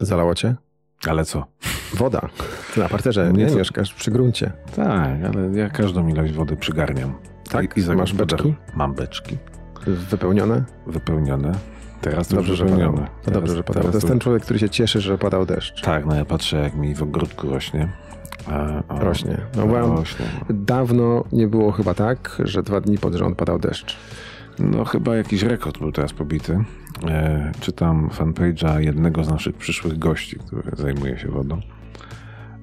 Zalało cię? Ale co? Woda. Ty na parterze nie, mieszkasz przy gruncie. Tak, ale ja każdą ilość wody przygarniam. Tak? I, i Masz beczki? Mam beczki. Wypełnione? Wypełnione. Teraz to Dobrze, już że wypełnione. padało. To Teraz- dobrze, że padało. To jest ten człowiek, który się cieszy, że padał deszcz. Tak, no ja patrzę jak mi w ogródku rośnie. A, a, Rośnie. No, rośnie. Dawno nie było chyba tak, że dwa dni pod rząd padał deszcz. No chyba jakiś rekord był teraz pobity. E, czytam fanpage'a jednego z naszych przyszłych gości, który zajmuje się wodą.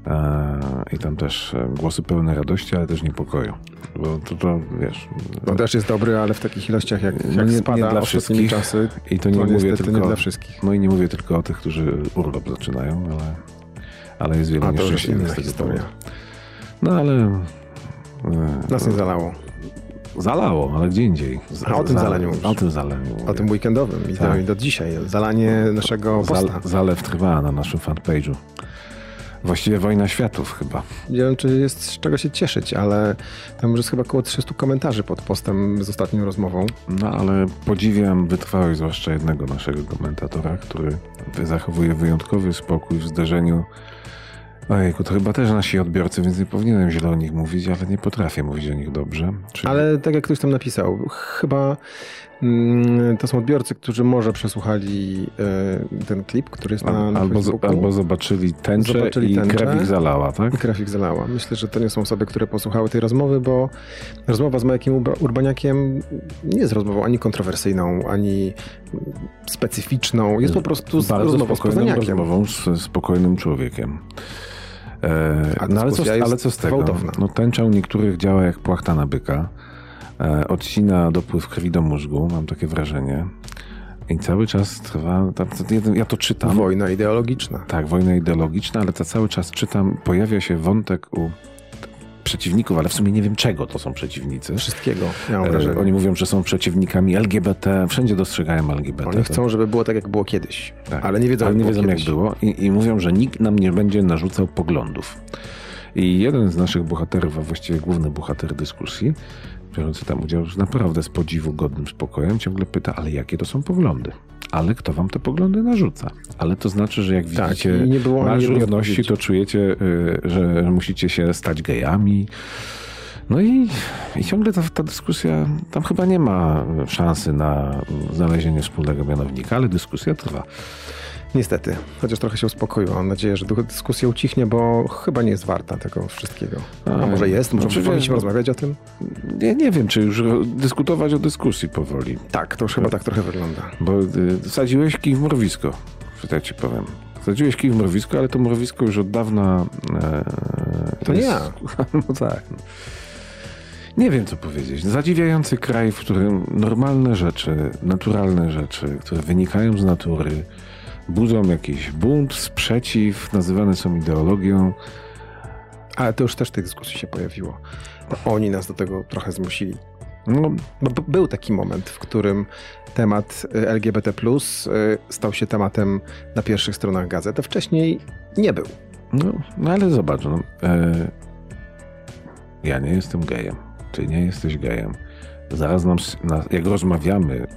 E, I tam też e, głosy pełne radości, ale też niepokoju. Bo to, to wiesz... No deszcz jest dobry, ale w takich ilościach jak, No jak nie- spada nie dla wszystkich. czasy, I to to nie mówię niestety tylko... nie dla wszystkich. No i nie mówię tylko o tych, którzy urlop zaczynają, ale, ale jest wiele to nieszczęśliwych z tego historia. No ale... e, Nas nie zalało. Zalało, ale gdzie indziej. A o tym za- zalaniu mówisz. O tym zalaniu. O tym weekendowym i, Tak. do, i do dzisiaj. Zalanie naszego posta. zalew trwa na naszym fanpage'u. Właściwie wojna światów chyba. Nie wiem, czy jest z czego się cieszyć, ale tam już jest chyba około 300 komentarzy pod postem z ostatnią rozmową. No ale podziwiam wytrwałość zwłaszcza jednego naszego komentatora, który zachowuje wyjątkowy spokój w zderzeniu. Ojejku, to chyba też nasi odbiorcy, więc nie powinienem źle o nich mówić, ale nie potrafię mówić o nich dobrze. Czyli Ale tak jak ktoś tam napisał, chyba mm, to są odbiorcy, którzy może przesłuchali e, ten klip, który jest na, na albo, Facebooku. albo zobaczyli tęczę Zobaczyli i tęczę. krew ich zalała, tak? I krew ich zalała. Myślę, że to nie są osoby, które posłuchały tej rozmowy, bo rozmowa z Majekiem Urba- Urbaniakiem nie jest rozmową ani kontrowersyjną, ani specyficzną. Jest po prostu z, rozmową z Poznaniakiem. rozmową z spokojnym człowiekiem. E, no ale co, ale co z tego? gwałtowna. No, tęcza u niektórych działa jak płachta na byka. E, odcina dopływ krwi do mózgu, mam takie wrażenie. I cały czas trwa, jeden- ja to czytam. Wojna ideologiczna. Tak, wojna ideologiczna, ale to cały czas czytam, pojawia się wątek u przeciwników, ale w sumie nie wiem czego to są przeciwnicy. Wszystkiego, E. Oni mówią, że są przeciwnikami LGBT, wszędzie dostrzegają LGBT. Oni chcą, żeby było tak, jak było kiedyś. Tak. Ale nie wiedzą, Ale jak, nie było wiedzą jak było I, i mówią, że nikt nam nie będzie narzucał poglądów. I jeden z naszych bohaterów, a właściwie główny bohater dyskusji, biorący tam udział naprawdę z podziwu godnym spokojem, ciągle pyta, ale jakie to są poglądy? Ale kto wam te poglądy narzuca? Ale to znaczy, że jak Tak, widzicie nie było ani marsz jednej równości, odpowiedzi. to czujecie, y, że musicie się stać gejami. No i, i ciągle ta, ta dyskusja, tam chyba nie ma szansy na znalezienie wspólnego mianownika, ale dyskusja trwa. Niestety, chociaż trochę się uspokoiła. Mam nadzieję, że dyskusja ucichnie, bo chyba nie jest warta tego wszystkiego. A, A, może jest? Może znaczy, powinniśmy rozmawiać o tym? Ja nie wiem, czy już dyskutować o dyskusji powoli. Tak, to już chyba tak trochę wygląda. Bo y, wsadziłeś kij w mrowisko, że tak ci powiem. Wsadziłeś kij w mrowisko, ale to mrowisko już od dawna... E, To nie ja. no tak. Nie wiem, co powiedzieć. Zadziwiający kraj, w którym normalne rzeczy, naturalne rzeczy, które wynikają z natury, budzą jakiś bunt, sprzeciw, nazywane są ideologią. Ale to już też w tej dyskusji się pojawiło. To oni nas do tego trochę zmusili. No, był taki moment, w którym temat y, LGBT y, stał się tematem na pierwszych stronach gazet, a wcześniej nie był. No, no ale zobacz, no, e, ja nie jestem gejem, ty nie jesteś gejem. Zaraz nam, jak rozmawiamy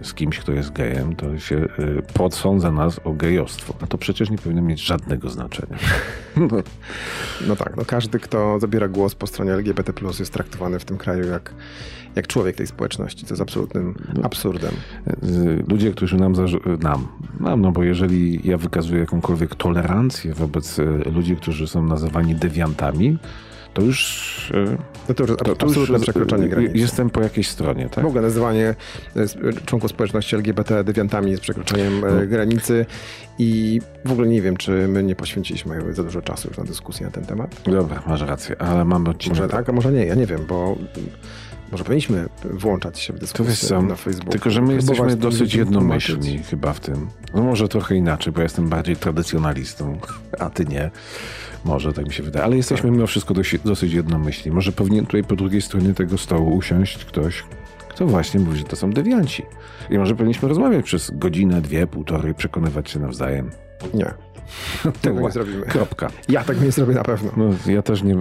e, z kimś, kto jest gejem, to się e, podsądza nas o gejostwo. A to przecież nie powinno mieć żadnego znaczenia. No, No tak, no każdy, kto zabiera głos po stronie LGBT jest traktowany w tym kraju jak, jak człowiek tej społeczności. To jest absolutnym absurdem. e, ludzie, którzy nam, nam, nam, no bo jeżeli ja wykazuję jakąkolwiek tolerancję wobec e, ludzi, którzy są nazywani dewiantami, to już, e, No to już to, to już absolutne przekroczenie e, granicy. jestem po jakiejś stronie, tak? W ogóle nazywanie e, s- członków społeczności LGBT dewiantami jest przekroczeniem e, No. granicy i w ogóle nie wiem, czy my nie poświęciliśmy za dużo czasu już na dyskusję na ten temat. Dobra, masz rację, ale mamy odcinek. Może tak, a może nie, ja nie wiem, bo może powinniśmy włączać się w To dyskusję co, na Facebooku. tylko że my jesteśmy dosyć jednomyślni tłumaczyć. chyba w tym. No może trochę inaczej, bo ja jestem bardziej tradycjonalistą, a ty nie. Może tak mi się wydaje, ale jesteśmy mimo wszystko dosyć, dosyć jednomyślni. Może powinien tutaj po drugiej stronie tego stołu usiąść ktoś, kto właśnie mówi, że to są dewianci. I może powinniśmy rozmawiać przez godzinę, dwie, półtorej, przekonywać się nawzajem. Nie, tego nie zrobimy. Kropka. Ja tak nie zrobię na pewno. No, ja też nie,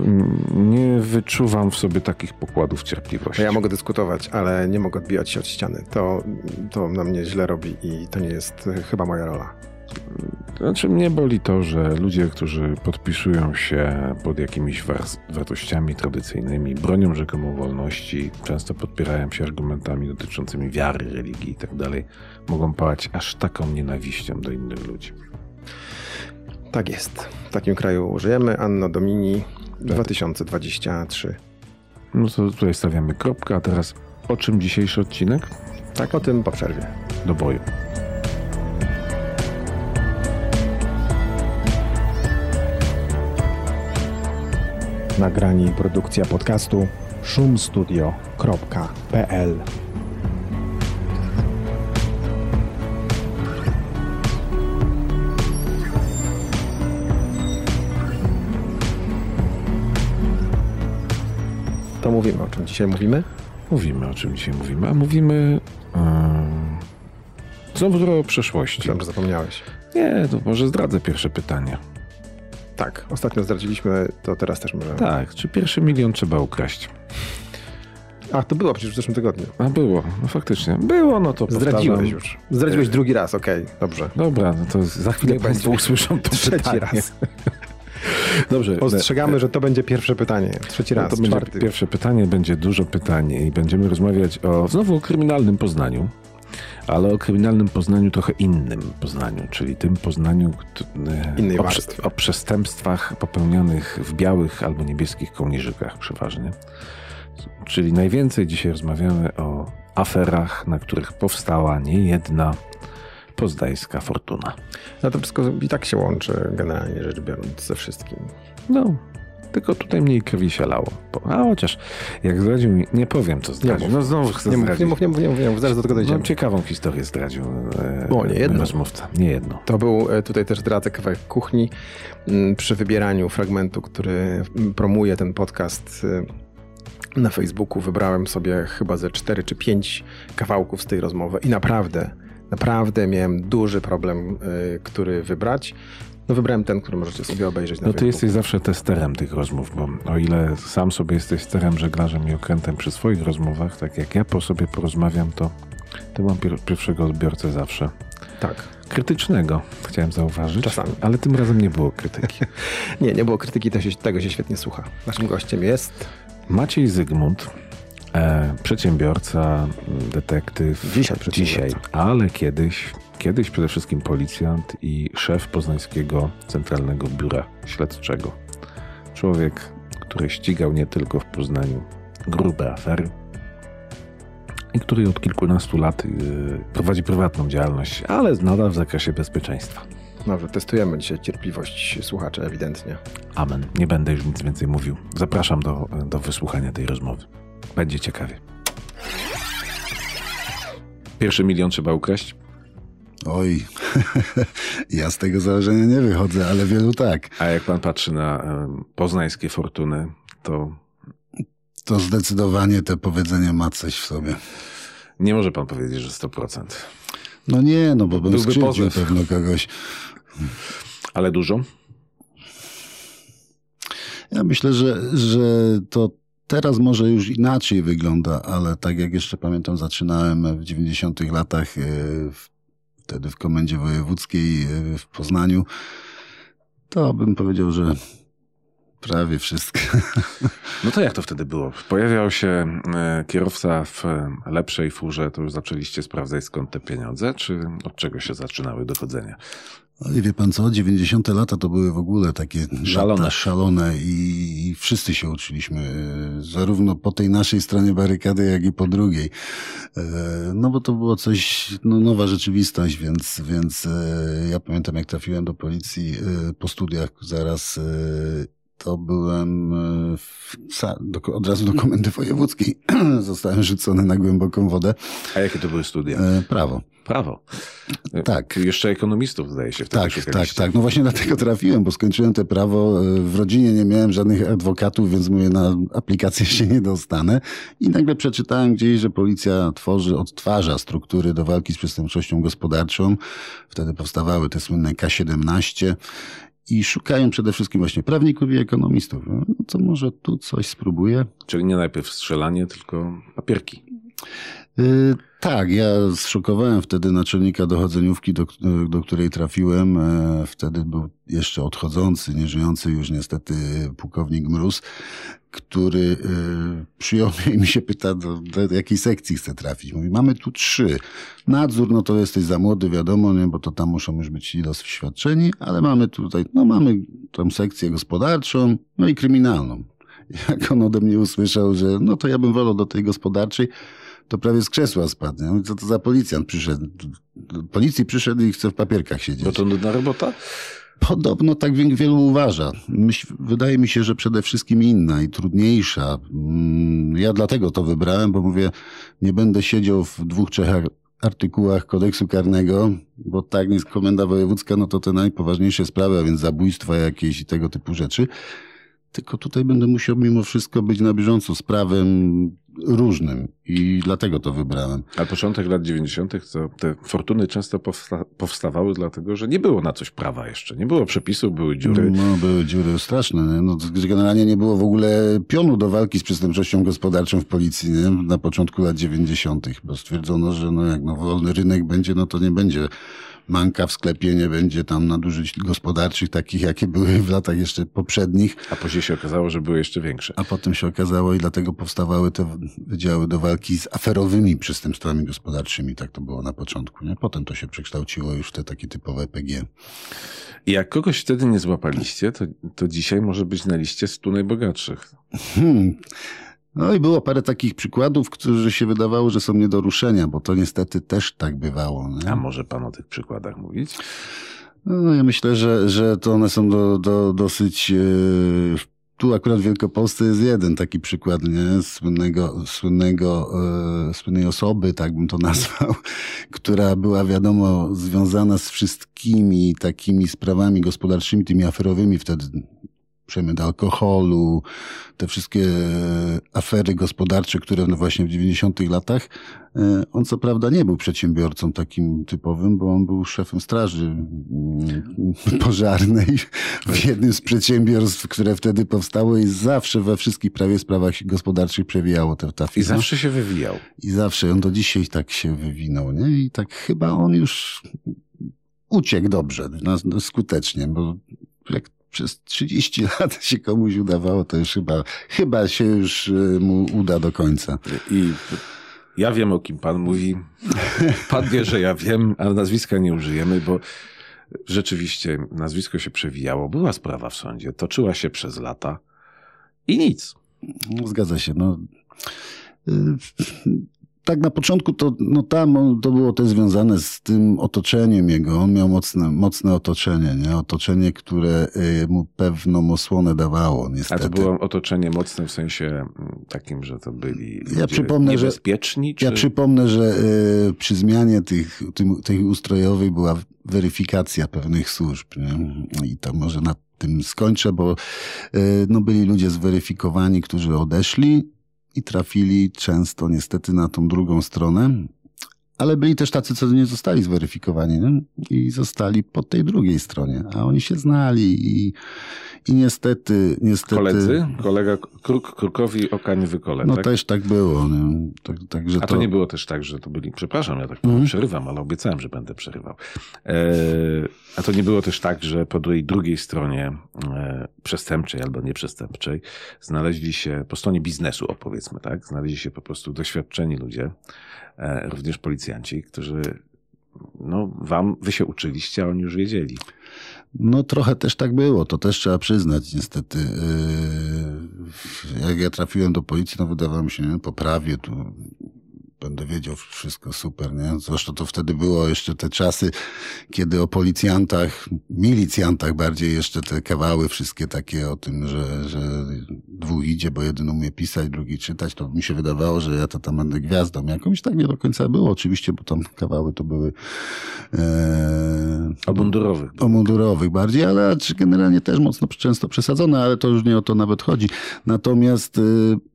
nie wyczuwam w sobie takich pokładów cierpliwości. Ja mogę dyskutować, ale nie mogę odbijać się od ściany. To, to na mnie źle robi i to nie jest chyba moja rola. Znaczy mnie boli to, że ludzie, którzy podpisują się pod jakimiś wartościami tradycyjnymi, bronią rzekomo wolności, często podpierają się argumentami dotyczącymi wiary, religii itd., tak mogą pałać aż taką nienawiścią do innych ludzi. Tak jest. W takim kraju żyjemy. Anno Domini 2023. No to tutaj stawiamy kropkę, a teraz o czym dzisiejszy odcinek? Tak, o tym po przerwie. Do boju. Nagranie i produkcja podcastu szumstudio.pl To mówimy, o czym dzisiaj mówimy? Mówimy, o czym dzisiaj mówimy, a mówimy yy, znowu o przeszłości. Myślałem, że zapomniałeś. Nie, to może zdradzę pierwsze pytanie. Tak, ostatnio zdradziliśmy, to teraz też możemy. Tak, czy pierwszy milion trzeba ukraść? A, to było przecież w zeszłym tygodniu. A, było, no faktycznie. Było, no to Zdradziłeś już. Zdradziłeś drugi raz, okej, okay, dobrze. Dobra, no to za chwilę Niech Państwo usłyszą to trzeci pytanie. raz. Dobrze. Ostrzegamy, że to będzie pierwsze pytanie. Trzeci raz, no to czwarty. będzie Pierwsze pytanie, będzie dużo pytań i będziemy rozmawiać o, znowu o kryminalnym Poznaniu ale o kryminalnym Poznaniu trochę innym Poznaniu, czyli tym Poznaniu Innej o, o przestępstwach popełnionych w białych albo niebieskich kołnierzykach przeważnie. Czyli najwięcej dzisiaj rozmawiamy o aferach, na których powstała nie jedna poznańska fortuna. No to wszystko i tak się łączy, generalnie rzecz biorąc, ze wszystkim. No, tylko tutaj mniej krwi się lało. A chociaż, jak zdradził mi, nie powiem co zdradził. No znowu chcę nie zdradzić. Mów, nie mów, nie mów, nie mów, zaraz do tego dojdziemy. No, ciekawą historię zdradził e, o, nie jedno. rozmówca. Nie jedno. To był, e, tutaj też zdradzę kawałek kuchni, mm, przy wybieraniu fragmentu, który promuje ten podcast e, na Facebooku wybrałem sobie chyba ze cztery czy pięć kawałków z tej rozmowy i naprawdę, naprawdę miałem duży problem, który wybrać. No wybrałem ten, który możecie sobie obejrzeć No ty jesteś zawsze testerem tych rozmów, bo o ile sam sobie jesteś sterem, żeglarzem i okrętem przy swoich rozmowach, tak jak ja po sobie porozmawiam, to, to mam pier pierwszego odbiorcę zawsze. Tak. Krytycznego, chciałem zauważyć. Czasami. Ale tym razem nie było krytyki. nie, nie było krytyki, to się, tego się świetnie słucha. Naszym gościem jest... Maciej Zygmunt, e, przedsiębiorca, detektyw. Dzisiaj przedsiębiorca. Dzisiaj, ale kiedyś Kiedyś przede wszystkim policjant i szef Poznańskiego Centralnego Biura Śledczego. Człowiek, który ścigał nie tylko w Poznaniu grube afery i który od kilkunastu lat y, prowadzi prywatną działalność, ale nadal w zakresie bezpieczeństwa. Dobrze, testujemy dzisiaj cierpliwość słuchacza ewidentnie. Amen. Nie będę już nic więcej mówił. Zapraszam do, do wysłuchania tej rozmowy. Będzie ciekawie. Pierwszy milion trzeba ukraść? Oj, ja z tego założenia nie wychodzę, ale wielu tak. A jak pan patrzy na poznańskie fortuny, to. To zdecydowanie te powiedzenie ma coś w sobie. Nie może pan powiedzieć, że 100%. No nie, no bo bym skrzywdził pewno kogoś. Ale dużo? Ja myślę, że, że to Teraz może już inaczej wygląda, ale tak jak jeszcze pamiętam, zaczynałem w 90 latach e, w wtedy w Komendzie Wojewódzkiej e, w Poznaniu, to bym powiedział, że prawie wszystko. No to jak to wtedy było? Pojawiał się e, kierowca w lepszej furze, to już zaczęliście sprawdzać skąd te pieniądze, czy od czego się zaczynały dochodzenia? I wie pan co, 90. lata to były w ogóle takie szalone, szalone i, i wszyscy się uczyliśmy, e, zarówno po tej naszej stronie barykady, jak i po drugiej. E, no bo to było coś, no nowa rzeczywistość, więc, więc e, ja pamiętam jak trafiłem do policji po studiach zaraz to byłem w, od razu do komendy wojewódzkiej. Zostałem rzucony na głęboką wodę. A jakie to były studia? Prawo. Prawo. Tak. Jeszcze ekonomistów zdaje się wtedy Tak, tak, tak. No właśnie dlatego trafiłem, bo skończyłem te prawo. W rodzinie nie miałem żadnych adwokatów, więc mówię, na aplikację się nie dostanę. I nagle przeczytałem gdzieś, że policja tworzy, odtwarza struktury do walki z przestępczością gospodarczą. Wtedy powstawały te słynne K17 i szukają przede wszystkim właśnie prawników i ekonomistów. No to może tu coś spróbuję. Czyli nie najpierw strzelanie, tylko papierki. Y, tak, ja zszokowałem wtedy naczelnika dochodzeniówki, do, do której trafiłem. E, wtedy był jeszcze odchodzący, nieżyjący już niestety pułkownik Mróz, który y, przyjął mnie i mi się pyta, do, do jakiej sekcji chcę trafić. Mówi, mamy tu trzy. Nadzór, no to jesteś za młody, wiadomo, nie, bo to tam muszą już być doświadczeni, ale mamy tutaj, no mamy tą sekcję gospodarczą, no i kryminalną. Jak on ode mnie usłyszał, że no to ja bym wolał do tej gospodarczej, to prawie z krzesła spadł. Nie? Co to za policjant przyszedł? Do policji przyszedł i chce w papierkach siedzieć. Bo to nudna robota? Podobno tak wielu uważa. Myśl, wydaje mi się, że przede wszystkim inna i trudniejsza. Mm, ja dlatego to wybrałem, bo mówię, nie będę siedział w dwóch, trzech artykułach kodeksu karnego, bo tak jest komenda wojewódzka, no to te najpoważniejsze sprawy, a więc zabójstwa jakieś i tego typu rzeczy. Tylko tutaj będę musiał mimo wszystko być na bieżąco z prawem różnym i dlatego to wybrałem. A początek lat 90. to te fortuny często powsta powstawały dlatego, że nie było na coś prawa jeszcze. Nie było przepisów, były dziury. No, były dziury straszne. No, generalnie nie było w ogóle pionu do walki z przestępczością gospodarczą w policji nie? na początku lat 90., bo stwierdzono, że no, jak no, wolny rynek będzie, no to nie będzie manka w sklepie, nie będzie tam nadużyć gospodarczych takich, jakie były w latach jeszcze poprzednich. A później się okazało, że były jeszcze większe. A potem się okazało i dlatego powstawały te wydziały do walki z aferowymi przestępstwami gospodarczymi. Tak to było na początku. Nie? Potem to się przekształciło już w te takie typowe PG. I jak kogoś wtedy nie złapaliście, to, to dzisiaj może być na liście stu najbogatszych. Hmm. No i było parę takich przykładów, którzy się wydawało, że są nie do ruszenia, bo to niestety też tak bywało. Nie? A może pan o tych przykładach mówić? No, ja myślę, że, że to one są do, do, dosyć. Yy, tu akurat w Wielkopolsce jest jeden taki przykład, nie? Słynnego, słynnego, yy, słynnej osoby, tak bym to nazwał, która była wiadomo związana z wszystkimi takimi sprawami gospodarczymi, tymi aferowymi wtedy przemyt alkoholu, te wszystkie afery gospodarcze, które no właśnie w 90 latach, e, on co prawda nie był przedsiębiorcą takim typowym, bo on był szefem straży mm, pożarnej w jednym z przedsiębiorstw, które wtedy powstało i zawsze we wszystkich prawie sprawach gospodarczych przewijało te ta firma. I zawsze się wywijał. I zawsze, on do dzisiaj tak się wywinął, nie? I tak chyba on już uciekł dobrze, skutecznie, bo jak przez 30 lat się komuś udawało, to już chyba, chyba się już y, mu uda do końca. I ja wiem, o kim pan mówi. Pan wie, że ja wiem, ale nazwiska nie użyjemy, bo rzeczywiście nazwisko się przewijało. Była sprawa w sądzie, toczyła się przez lata i nic. Zgadza się. No, y, tak na początku to no tam to było też związane z tym otoczeniem jego. On miał mocne, mocne otoczenie, nie? Otoczenie, które y, mu pewną osłonę dawało, niestety. A to było otoczenie mocne w sensie mm, takim, że to byli ja przypomnę, niebezpieczni? Że, czy... Ja przypomnę, że y, przy zmianie tych, tym, tej ustrojowej była weryfikacja pewnych służb, nie? I to może na tym skończę, bo y, no, byli ludzie zweryfikowani, którzy odeszli, i trafili często niestety na tą drugą stronę, ale byli też tacy, co nie zostali zweryfikowani nie? i zostali po tej drugiej stronie, a oni się znali i, i niestety, niestety... Koledzy? Kolega Kruk, Krukowi oka nie wykole, No tak? też tak było. Nie? Tak, tak, a to... nie było też tak, że to byli... Przepraszam, ja tak mm. przerywam, ale obiecałem, że będę przerywał. E, a to nie było też tak, że po drugiej, drugiej stronie e, przestępczej albo nieprzestępczej znaleźli się, po stronie biznesu opowiedzmy, tak? Znaleźli się po prostu doświadczeni ludzie, również policjanci, którzy no, wam, wy się uczyliście, a oni już wiedzieli. No trochę też tak było, to też trzeba przyznać niestety. Yy, jak ja trafiłem do policji, no wydawało mi się, nie, po prawie tu będę wiedział wszystko super, nie? Zresztą to wtedy było jeszcze te czasy, kiedy o policjantach, milicjantach bardziej jeszcze te kawały wszystkie takie o tym, że, że dwóch idzie, bo jeden umie pisać, drugi czytać, to mi się wydawało, że ja to tam będę gwiazdą. Jakąś tak nie do końca było oczywiście, bo tam kawały to były e, o mundurowych. O mundurowych bardziej, ale generalnie też mocno często przesadzone, ale to już nie o to nawet chodzi. Natomiast e,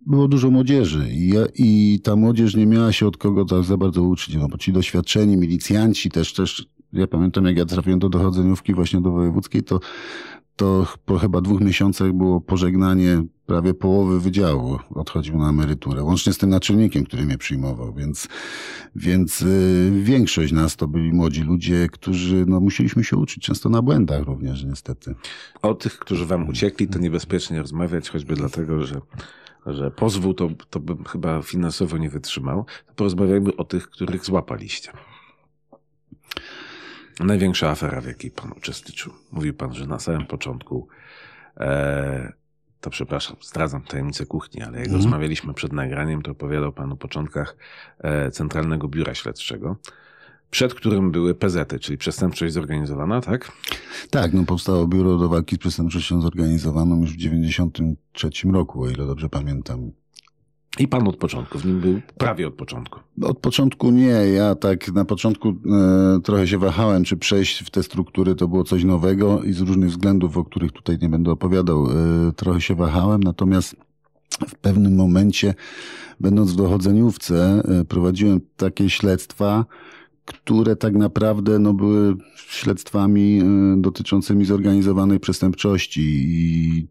było dużo młodzieży i, i ta młodzież nie miała się od kogo tak za bardzo uczyć, no bo ci doświadczeni milicjanci też, też, ja pamiętam jak ja trafiłem do dochodzeniówki właśnie do wojewódzkiej, to to po chyba dwóch miesiącach było pożegnanie prawie połowy wydziału. Odchodził na emeryturę, łącznie z tym naczelnikiem, który mnie przyjmował, więc, więc y, większość nas to byli młodzi ludzie, którzy no, musieliśmy się uczyć, często na błędach również niestety. O tych, którzy wam uciekli, to niebezpiecznie rozmawiać, choćby dlatego, że że pozwu to, to bym chyba finansowo nie wytrzymał, to porozmawiajmy o tych, których złapaliście. Największa afera, w jakiej pan uczestniczył. Mówił pan, że na samym początku, e, to przepraszam, zdradzam tajemnicę kuchni, ale jak mm. rozmawialiśmy przed nagraniem, to opowiadał pan o początkach e, Centralnego Biura Śledczego przed którym były PZ, czyli przestępczość zorganizowana, tak? Tak, no powstało Biuro do Walki z Przestępczością Zorganizowaną już w 1993 roku, o ile dobrze pamiętam. I pan od początku, w nim był prawie od początku. Od początku nie. Ja tak na początku e, trochę się wahałem, czy przejść w te struktury to było coś nowego i z różnych względów, o których tutaj nie będę opowiadał, e, trochę się wahałem. Natomiast w pewnym momencie, będąc w dochodzeniówce, e, prowadziłem takie śledztwa, które tak naprawdę no, były śledztwami y, dotyczącymi zorganizowanej przestępczości i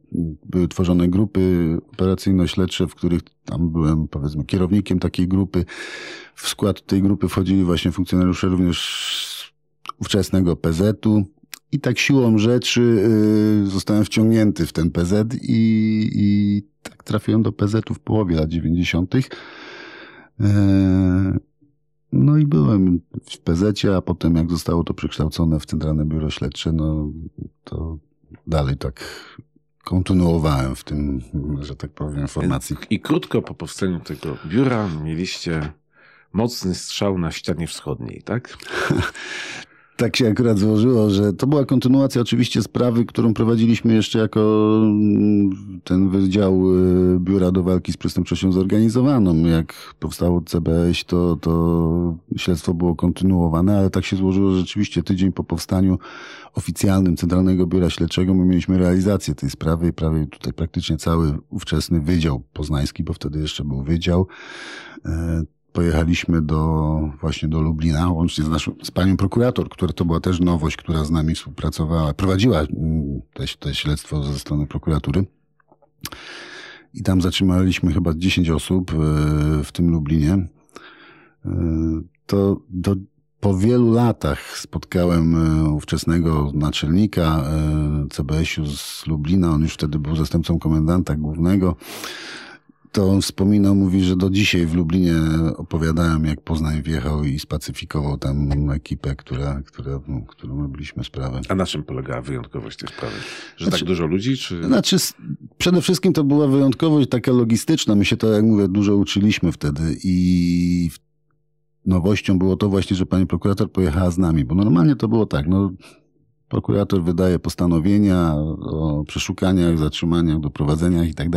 były tworzone grupy operacyjno-śledcze, w których tam byłem powiedzmy kierownikiem takiej grupy. W skład tej grupy wchodzili właśnie funkcjonariusze również ówczesnego PZ-u. I tak siłą rzeczy y, zostałem wciągnięty w ten PZ i, i tak trafiłem do PZ-u w połowie lat 90. No i byłem w PZ, a potem jak zostało to przekształcone w Centralne Biuro Śledcze, no to dalej tak kontynuowałem w tym, że tak powiem, formacji. I krótko po powstaniu tego biura mieliście mocny strzał na ścianie wschodniej, tak? tak się akurat złożyło, że to była kontynuacja oczywiście sprawy, którą prowadziliśmy jeszcze jako mm, ten Wydział y, Biura do Walki z Przestępczością Zorganizowaną. Jak powstało CBS, to, to śledztwo było kontynuowane, ale tak się złożyło, że rzeczywiście tydzień po powstaniu oficjalnym Centralnego Biura Śledczego my mieliśmy realizację tej sprawy i prawie tutaj praktycznie cały ówczesny Wydział Poznański, bo wtedy jeszcze był Wydział, e, pojechaliśmy do, właśnie do Lublina, łącznie z naszą, z panią prokurator, która to była też nowość, która z nami współpracowała, prowadziła mm, te, te śledztwo ze strony prokuratury. I tam zatrzymaliśmy chyba 10 osób e, w tym Lublinie. E, to do, po wielu latach spotkałem e, ówczesnego naczelnika CBS-u z Lublina. On już wtedy był zastępcą komendanta głównego to on wspominał, mówi, że do dzisiaj w Lublinie opowiadałem, jak Poznań wjechał i spacyfikował tam ekipę, która, która, no, którą robiliśmy sprawę. A na czym polegała wyjątkowość tej sprawy? Że tak znaczy, tak dużo ludzi? Czy... Znaczy, przede wszystkim to była wyjątkowość taka logistyczna. My się to, jak mówię, dużo uczyliśmy wtedy i nowością było to właśnie, że pani prokurator pojechała z nami, bo normalnie to było tak, no Prokurator wydaje postanowienia o przeszukaniach, zatrzymaniach, doprowadzeniach i tak.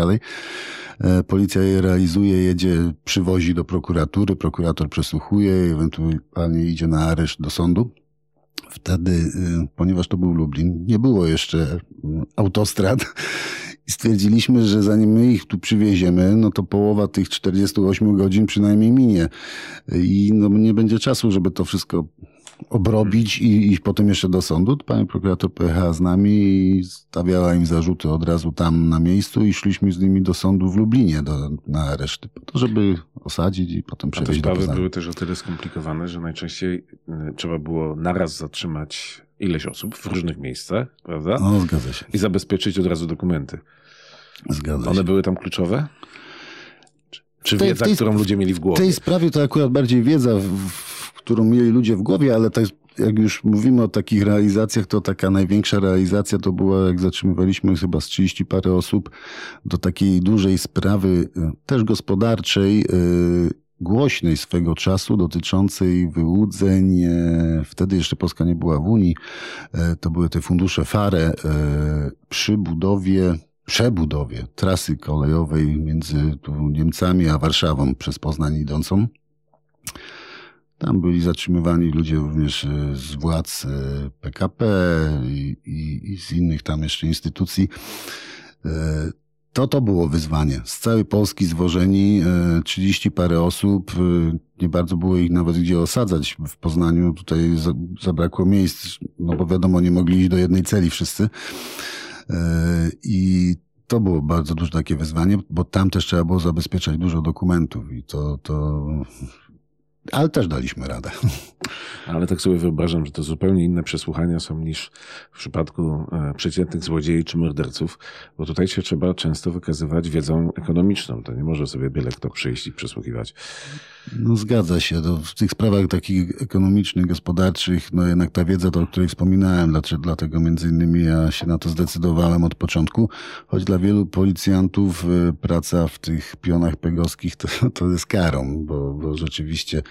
E, policja je realizuje, jedzie, przywozi do prokuratury, prokurator przesłuchuje, ewentualnie idzie na areszt do sądu. Wtedy, y, ponieważ to był Lublin, nie było jeszcze mm, autostrad i stwierdziliśmy, że zanim my ich tu przywieziemy, no to połowa tych 48 godzin przynajmniej minie i no nie będzie czasu, żeby to wszystko obrobić i iść potem jeszcze do sądu. Pani prokurator pojechała z nami i stawiała im zarzuty od razu tam na miejscu i szliśmy z nimi do sądu w Lublinie do, na areszty, po to, żeby osadzić i potem przewieźć do Poznania. były też o tyle skomplikowane, że najczęściej y, trzeba było naraz zatrzymać ileś osób w różnych miejscach, prawda? No, zgadza się. I zabezpieczyć od razu dokumenty. Zgadza One się. były tam kluczowe? Czy tej, wiedza, tej, którą ludzie mieli w głowie? W tej sprawie to akurat bardziej wiedza, w, którą mieli ludzie w głowie, ale jest, jak już mówimy o takich realizacjach, to taka największa realizacja to była, jak zatrzymywaliśmy chyba z 30 parę osób do takiej dużej sprawy, y, też gospodarczej, yy, głośnej swego czasu, dotyczącej wyłudzeń. E, wtedy jeszcze Polska nie była w Unii. To były te fundusze FARE przy budowie przebudowie trasy kolejowej między Niemcami a Warszawą przez Poznań idącą. Tam byli zatrzymywani ludzie również e, z władz PKP e, i, i, i z innych tam jeszcze instytucji. E, to to było wyzwanie. Z całej Polski zwożeni 30 parę osób. Nie bardzo było ich nawet gdzie osadzać w Poznaniu. Tutaj zabrakło miejsc, no bo wiadomo, nie mogli iść do jednej celi wszyscy. I to było bardzo duże takie wyzwanie, bo tam też trzeba było zabezpieczać dużo dokumentów i to, to ale też daliśmy radę. Ale tak sobie wyobrażam, że to zupełnie inne przesłuchania są niż w przypadku e, przeciętnych złodziei czy morderców, bo tutaj się trzeba często wykazywać wiedzą ekonomiczną. To nie może sobie byle kto przyjść i przesłuchiwać. No zgadza się. To w tych sprawach takich ekonomicznych, gospodarczych, no jednak ta wiedza, o której wspominałem, dlaczego, dlatego między innymi ja się na to zdecydowałem od początku, choć dla wielu policjantów e, praca w tych pionach pegowskich to, to jest karą, bo, bo rzeczywiście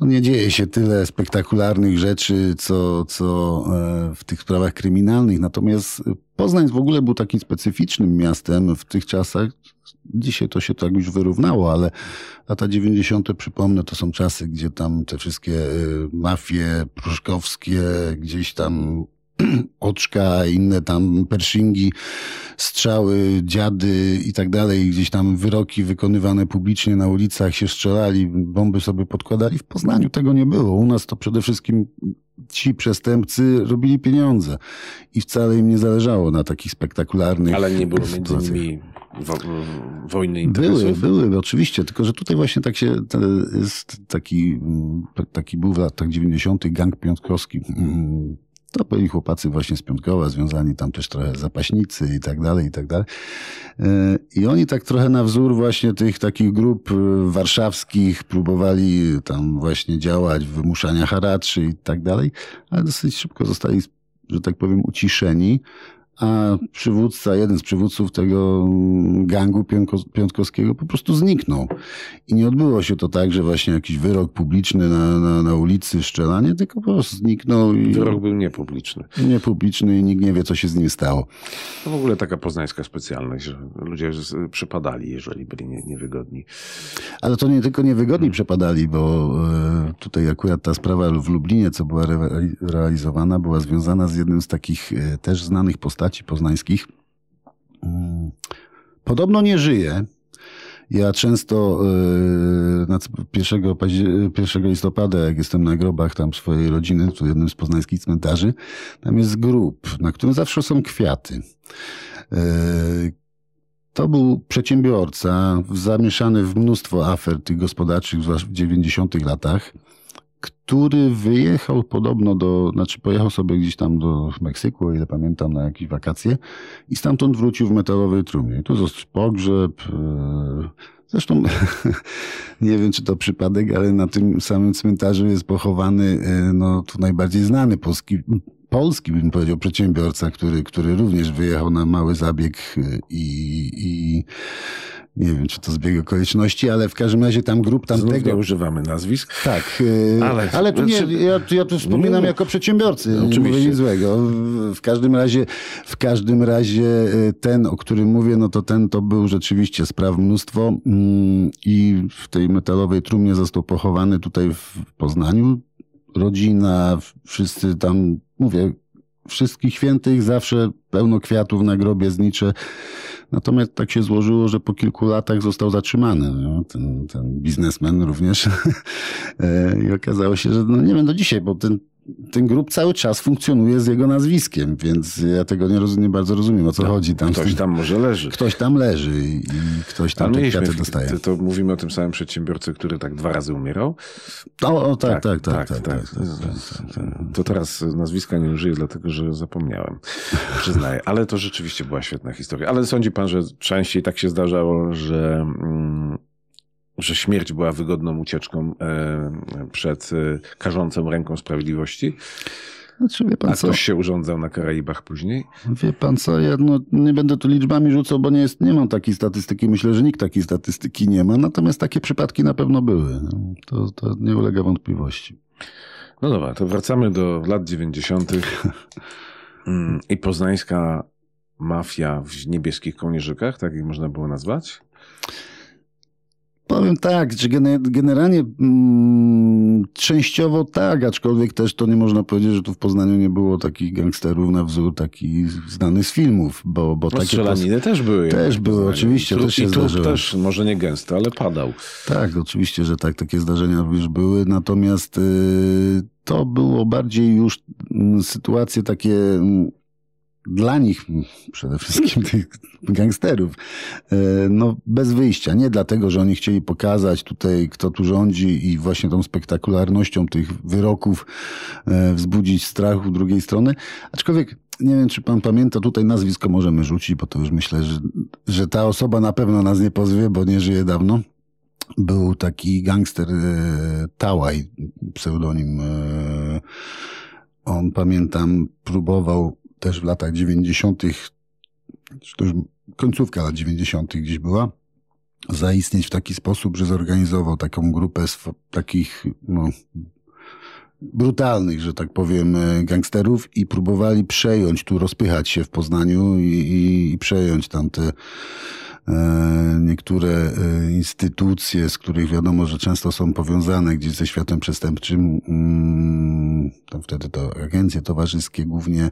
no nie dzieje się tyle spektakularnych rzeczy, co, co e, w tych sprawach kryminalnych. Natomiast Poznań w ogóle był takim specyficznym miastem w tych czasach. Dzisiaj to się tak już wyrównało, ale lata 90. przypomnę, to są czasy, gdzie tam te wszystkie e, mafie pruszkowskie gdzieś tam oczka, inne tam pershingi, strzały, dziady i tak dalej, gdzieś tam wyroki wykonywane publicznie na ulicach się strzelali, bomby sobie podkładali. W Poznaniu tego nie było. U nas to przede wszystkim ci przestępcy robili pieniądze i wcale im nie zależało na takich spektakularnych Ale nie było między nimi wo wojny interesów? Były, były, oczywiście, tylko że tutaj właśnie tak się, jest taki, mm, taki był w latach 90. gang piątkowski, mm, to byli chłopacy właśnie z Piątkowa, związani tam też trochę zapaśnicy i tak dalej, i tak dalej. E, I oni tak trochę na wzór właśnie tych takich grup e, warszawskich próbowali tam właśnie działać, wymuszania haraczy i tak dalej, ale dosyć szybko zostali, że tak powiem, uciszeni a przywódca, jeden z przywódców tego gangu piątkowskiego po prostu zniknął. I nie odbyło się to tak, że właśnie jakiś wyrok publiczny na, na, na ulicy, szczelanie, tylko po prostu zniknął. I wyrok był niepubliczny. Niepubliczny i nikt nie wie, co się z nim stało. To w ogóle taka poznańska specjalność, że ludzie przepadali, jeżeli byli nie, niewygodni. Ale to nie tylko niewygodni przepadali, bo e, tutaj akurat ta sprawa w Lublinie, co była realizowana, była związana z jednym z takich e, też znanych postaci postaci poznańskich. Mm, podobno nie żyje. Ja często yy, 1, 1 listopada, jak jestem na grobach tam swojej rodziny, w jednym z poznańskich cmentarzy, tam jest grób, na którym zawsze są kwiaty. Yy, to był przedsiębiorca zamieszany w mnóstwo afer tych gospodarczych w 90 latach który wyjechał podobno do, znaczy pojechał sobie gdzieś tam do Meksyku, o ile pamiętam, na jakieś wakacje i stamtąd wrócił w metalowej trumnie. Tu został pogrzeb. E, zresztą nie wiem, czy to przypadek, ale na tym samym cmentarzu jest pochowany e, no, tu najbardziej znany polski, polski bym powiedział, przedsiębiorca, który, który również wyjechał na mały zabieg e, i, i nie wiem, czy to zbieg okoliczności, ale w każdym razie tam grup tamtego... Znów nie używamy nazwisk. Tak, e, ale, ale tu nie, znaczy- ja, ja tu wspominam jako przedsiębiorcy, Oczywiście. nie nic złego. W każdym razie, w każdym razie e, ten, o którym mówię, no to ten to był rzeczywiście spraw mnóstwo mm, i w tej metalowej trumnie został pochowany tutaj w Poznaniu. Rodzina, wszyscy tam, mówię, wszystkich świętych, zawsze pełno kwiatów na grobie znicze. Natomiast tak się złożyło, że po kilku latach został zatrzymany. No, ten, ten biznesmen również. E, I okazało się, że no nie wiem do dzisiaj, bo ten ten grup cały czas funkcjonuje z jego nazwiskiem, więc ja tego nie, roz, nie bardzo rozumiem, o co no, chodzi. Tam ktoś tam może leży. Ktoś tam leży i ktoś tam te kwiaty dostaje. To, to mówimy o tym samym przedsiębiorcy, który tak dwa razy umierał? O, o tak, tak, tak. tak, tak, To teraz nazwiska nie użyję, dlatego że zapomniałem. Przyznaję. Ale to rzeczywiście była świetna historia. Ale sądzi pan, że częściej tak się zdarzało, że... Że śmierć była wygodną ucieczką e, przed e, karzącą ręką sprawiedliwości. Znaczy, wie pan A co? ktoś się urządzał na Karaibach później? Wie pan co, ja no, nie będę tu liczbami rzucał, bo nie, jest, nie mam takiej statystyki. Myślę, że nikt takiej statystyki nie ma. Natomiast takie przypadki na pewno były. No, to, to nie ulega wątpliwości. No dobra, to wracamy do lat 90. Mm, i poznańska mafia w niebieskich kołnierzykach, tak ich można było nazwać? Powiem tak, że generalnie mm, częściowo tak, aczkolwiek też to nie można powiedzieć, że tu w Poznaniu nie było takich gangsterów na wzór taki znany z filmów, bo, bo no, takie... Strzelaniny pos... też były. Też były, oczywiście. Trup, też się I trup też, może nie gęsto, ale padał. Tak, oczywiście, że tak, takie zdarzenia już były, natomiast y, to było bardziej już y, sytuacje takie... Dla nich, przede wszystkim tych gangsterów, e, no bez wyjścia. Nie dlatego, że oni chcieli pokazać tutaj, kto tu rządzi i właśnie tą spektakularnością tych wyroków e, wzbudzić strach u drugiej strony. Aczkolwiek nie wiem, czy pan pamięta, tutaj nazwisko możemy rzucić, bo to już myślę, że, że ta osoba na pewno nas nie pozwie, bo nie żyje dawno. Był taki gangster e, Tałaj, pseudonim. E, on, pamiętam, próbował też w latach 90., to już końcówka lat 90. gdzieś była, zaistnieć w taki sposób, że zorganizował taką grupę takich no, brutalnych, że tak powiem, e, gangsterów i próbowali przejąć, tu rozpychać się w Poznaniu i, i, i przejąć tamte e, niektóre e, instytucje, z których wiadomo, że często są powiązane gdzieś ze światem przestępczym. Mm, tam wtedy to agencje towarzyskie głównie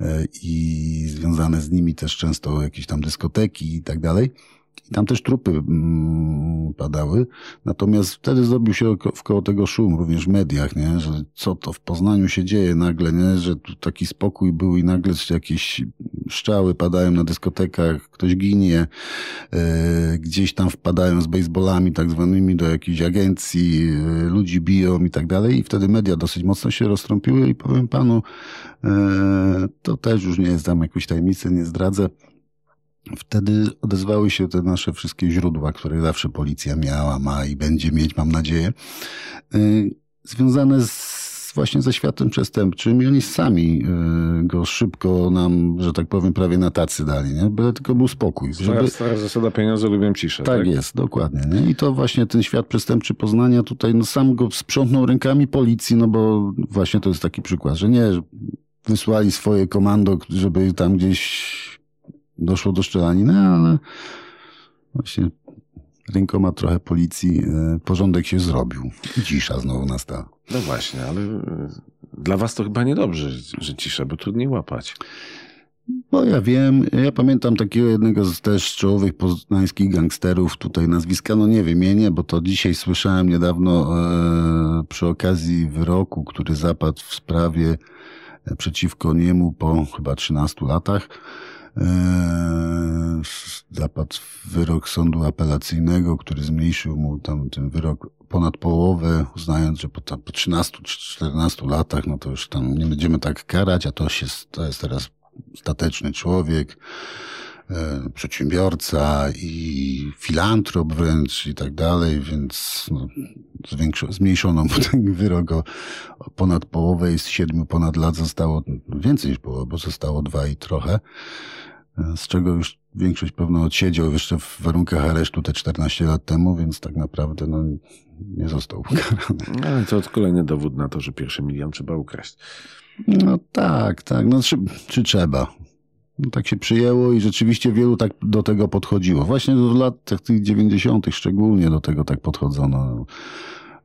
e, i związane z nimi też często jakieś tam dyskoteki i tak dalej. I tam też trupy mm, padały. Natomiast wtedy zrobił się wkoło tego szum, również w mediach, nie? że co to w Poznaniu się dzieje nagle, nie? że tu taki spokój był i nagle jakieś szczały padają na dyskotekach, ktoś ginie, e, gdzieś tam wpadają z baseballami tak zwanymi do jakiejś agencji, e, ludzi biją i tak dalej. I wtedy media dosyć mocno się roztrąpiły i powiem panu, e, to też już nie jest tam jakiejś tajemnicy, nie zdradzę Wtedy odezwały się te nasze wszystkie źródła, które zawsze policja miała, ma i będzie mieć, mam nadzieję, y, związane z, właśnie ze światem przestępczym i oni sami y, go szybko nam, że tak powiem, prawie na tacy dali, nie? Byle tylko był spokój. Żeby... Stara zasada pieniądze lubią ciszę. Tak, tak, jest, dokładnie. Nie? I to właśnie ten świat przestępczy Poznania tutaj, no sam go sprzątnął rękami policji, no bo właśnie to jest taki przykład, że nie wysłali swoje komando, żeby tam gdzieś doszło do szczelaniny, ale właśnie rękoma trochę policji e, porządek się zrobił. Cisza znowu nastała. No właśnie, ale dla was to chyba niedobrze, że cisza, bo trudniej łapać. Bo ja wiem, ja pamiętam takiego jednego z też czołowych poznańskich gangsterów, tutaj nazwiska, no nie wymienię, bo to dzisiaj słyszałem niedawno e, przy okazji wyroku, który zapadł w sprawie e, przeciwko niemu po chyba 13 latach. Eee, zapadł wyrok sądu apelacyjnego, który zmniejszył mu tam ten wyrok ponad połowę, uznając, że po, po 13 czy 14 latach, no to już tam nie będziemy tak karać, a to, się, to jest teraz stateczny człowiek, e, przedsiębiorca i filantrop wręcz i tak dalej, więc no, zmniejszono mu ten wyrok o, o ponad połowę i z siedmiu ponad lat zostało więcej niż połowę, bo zostało dwa i trochę z czego już większość pewno odsiedział jeszcze w warunkach aresztu te 14 lat temu, więc tak naprawdę no, nie został ukarany. Ale to kolejny dowód na to, że pierwszy milion trzeba ukraść. No tak, tak. No, czy, czy trzeba? No, tak się przyjęło i rzeczywiście wielu tak do tego podchodziło. Właśnie w latach tych 90. szczególnie do tego tak podchodzono.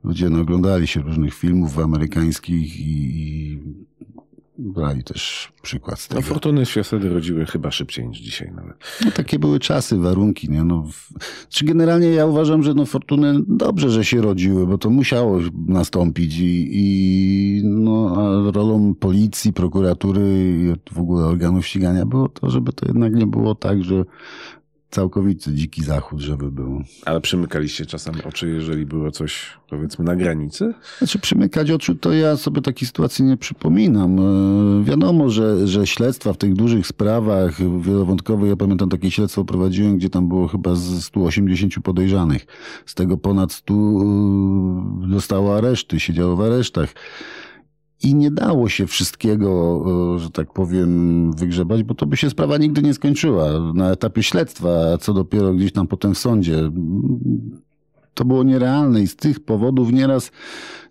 Ludzie no, oglądali się różnych filmów amerykańskich i, i brali też przykład z tego. No, fortuny się wtedy rodziły chyba szybciej niż dzisiaj nawet. No, takie były czasy, warunki. Nie? No, w... Czy generalnie ja uważam, że no, fortuny dobrze, że się rodziły, bo to musiało nastąpić i, i no, rolą policji, prokuratury i w ogóle organów ścigania było to, żeby to jednak nie było tak, że całkowity dziki zachód, żeby był. Ale przymykaliście czasem oczy, jeżeli było coś, powiedzmy, na granicy? Znaczy, przymykać oczu, to ja sobie takiej sytuacji nie przypominam. E, wiadomo, że, że śledztwa w tych dużych sprawach wielowątkowych, ja pamiętam takie śledztwo prowadziłem, gdzie tam było chyba z 180 podejrzanych. Z tego ponad 100 e, dostało areszty, siedziało w aresztach i nie dało się wszystkiego, e, że tak powiem, wygrzebać, bo to by się sprawa nigdy nie skończyła na etapie śledztwa, a co dopiero gdzieś tam potem w sądzie. To było nierealne i z tych powodów nieraz,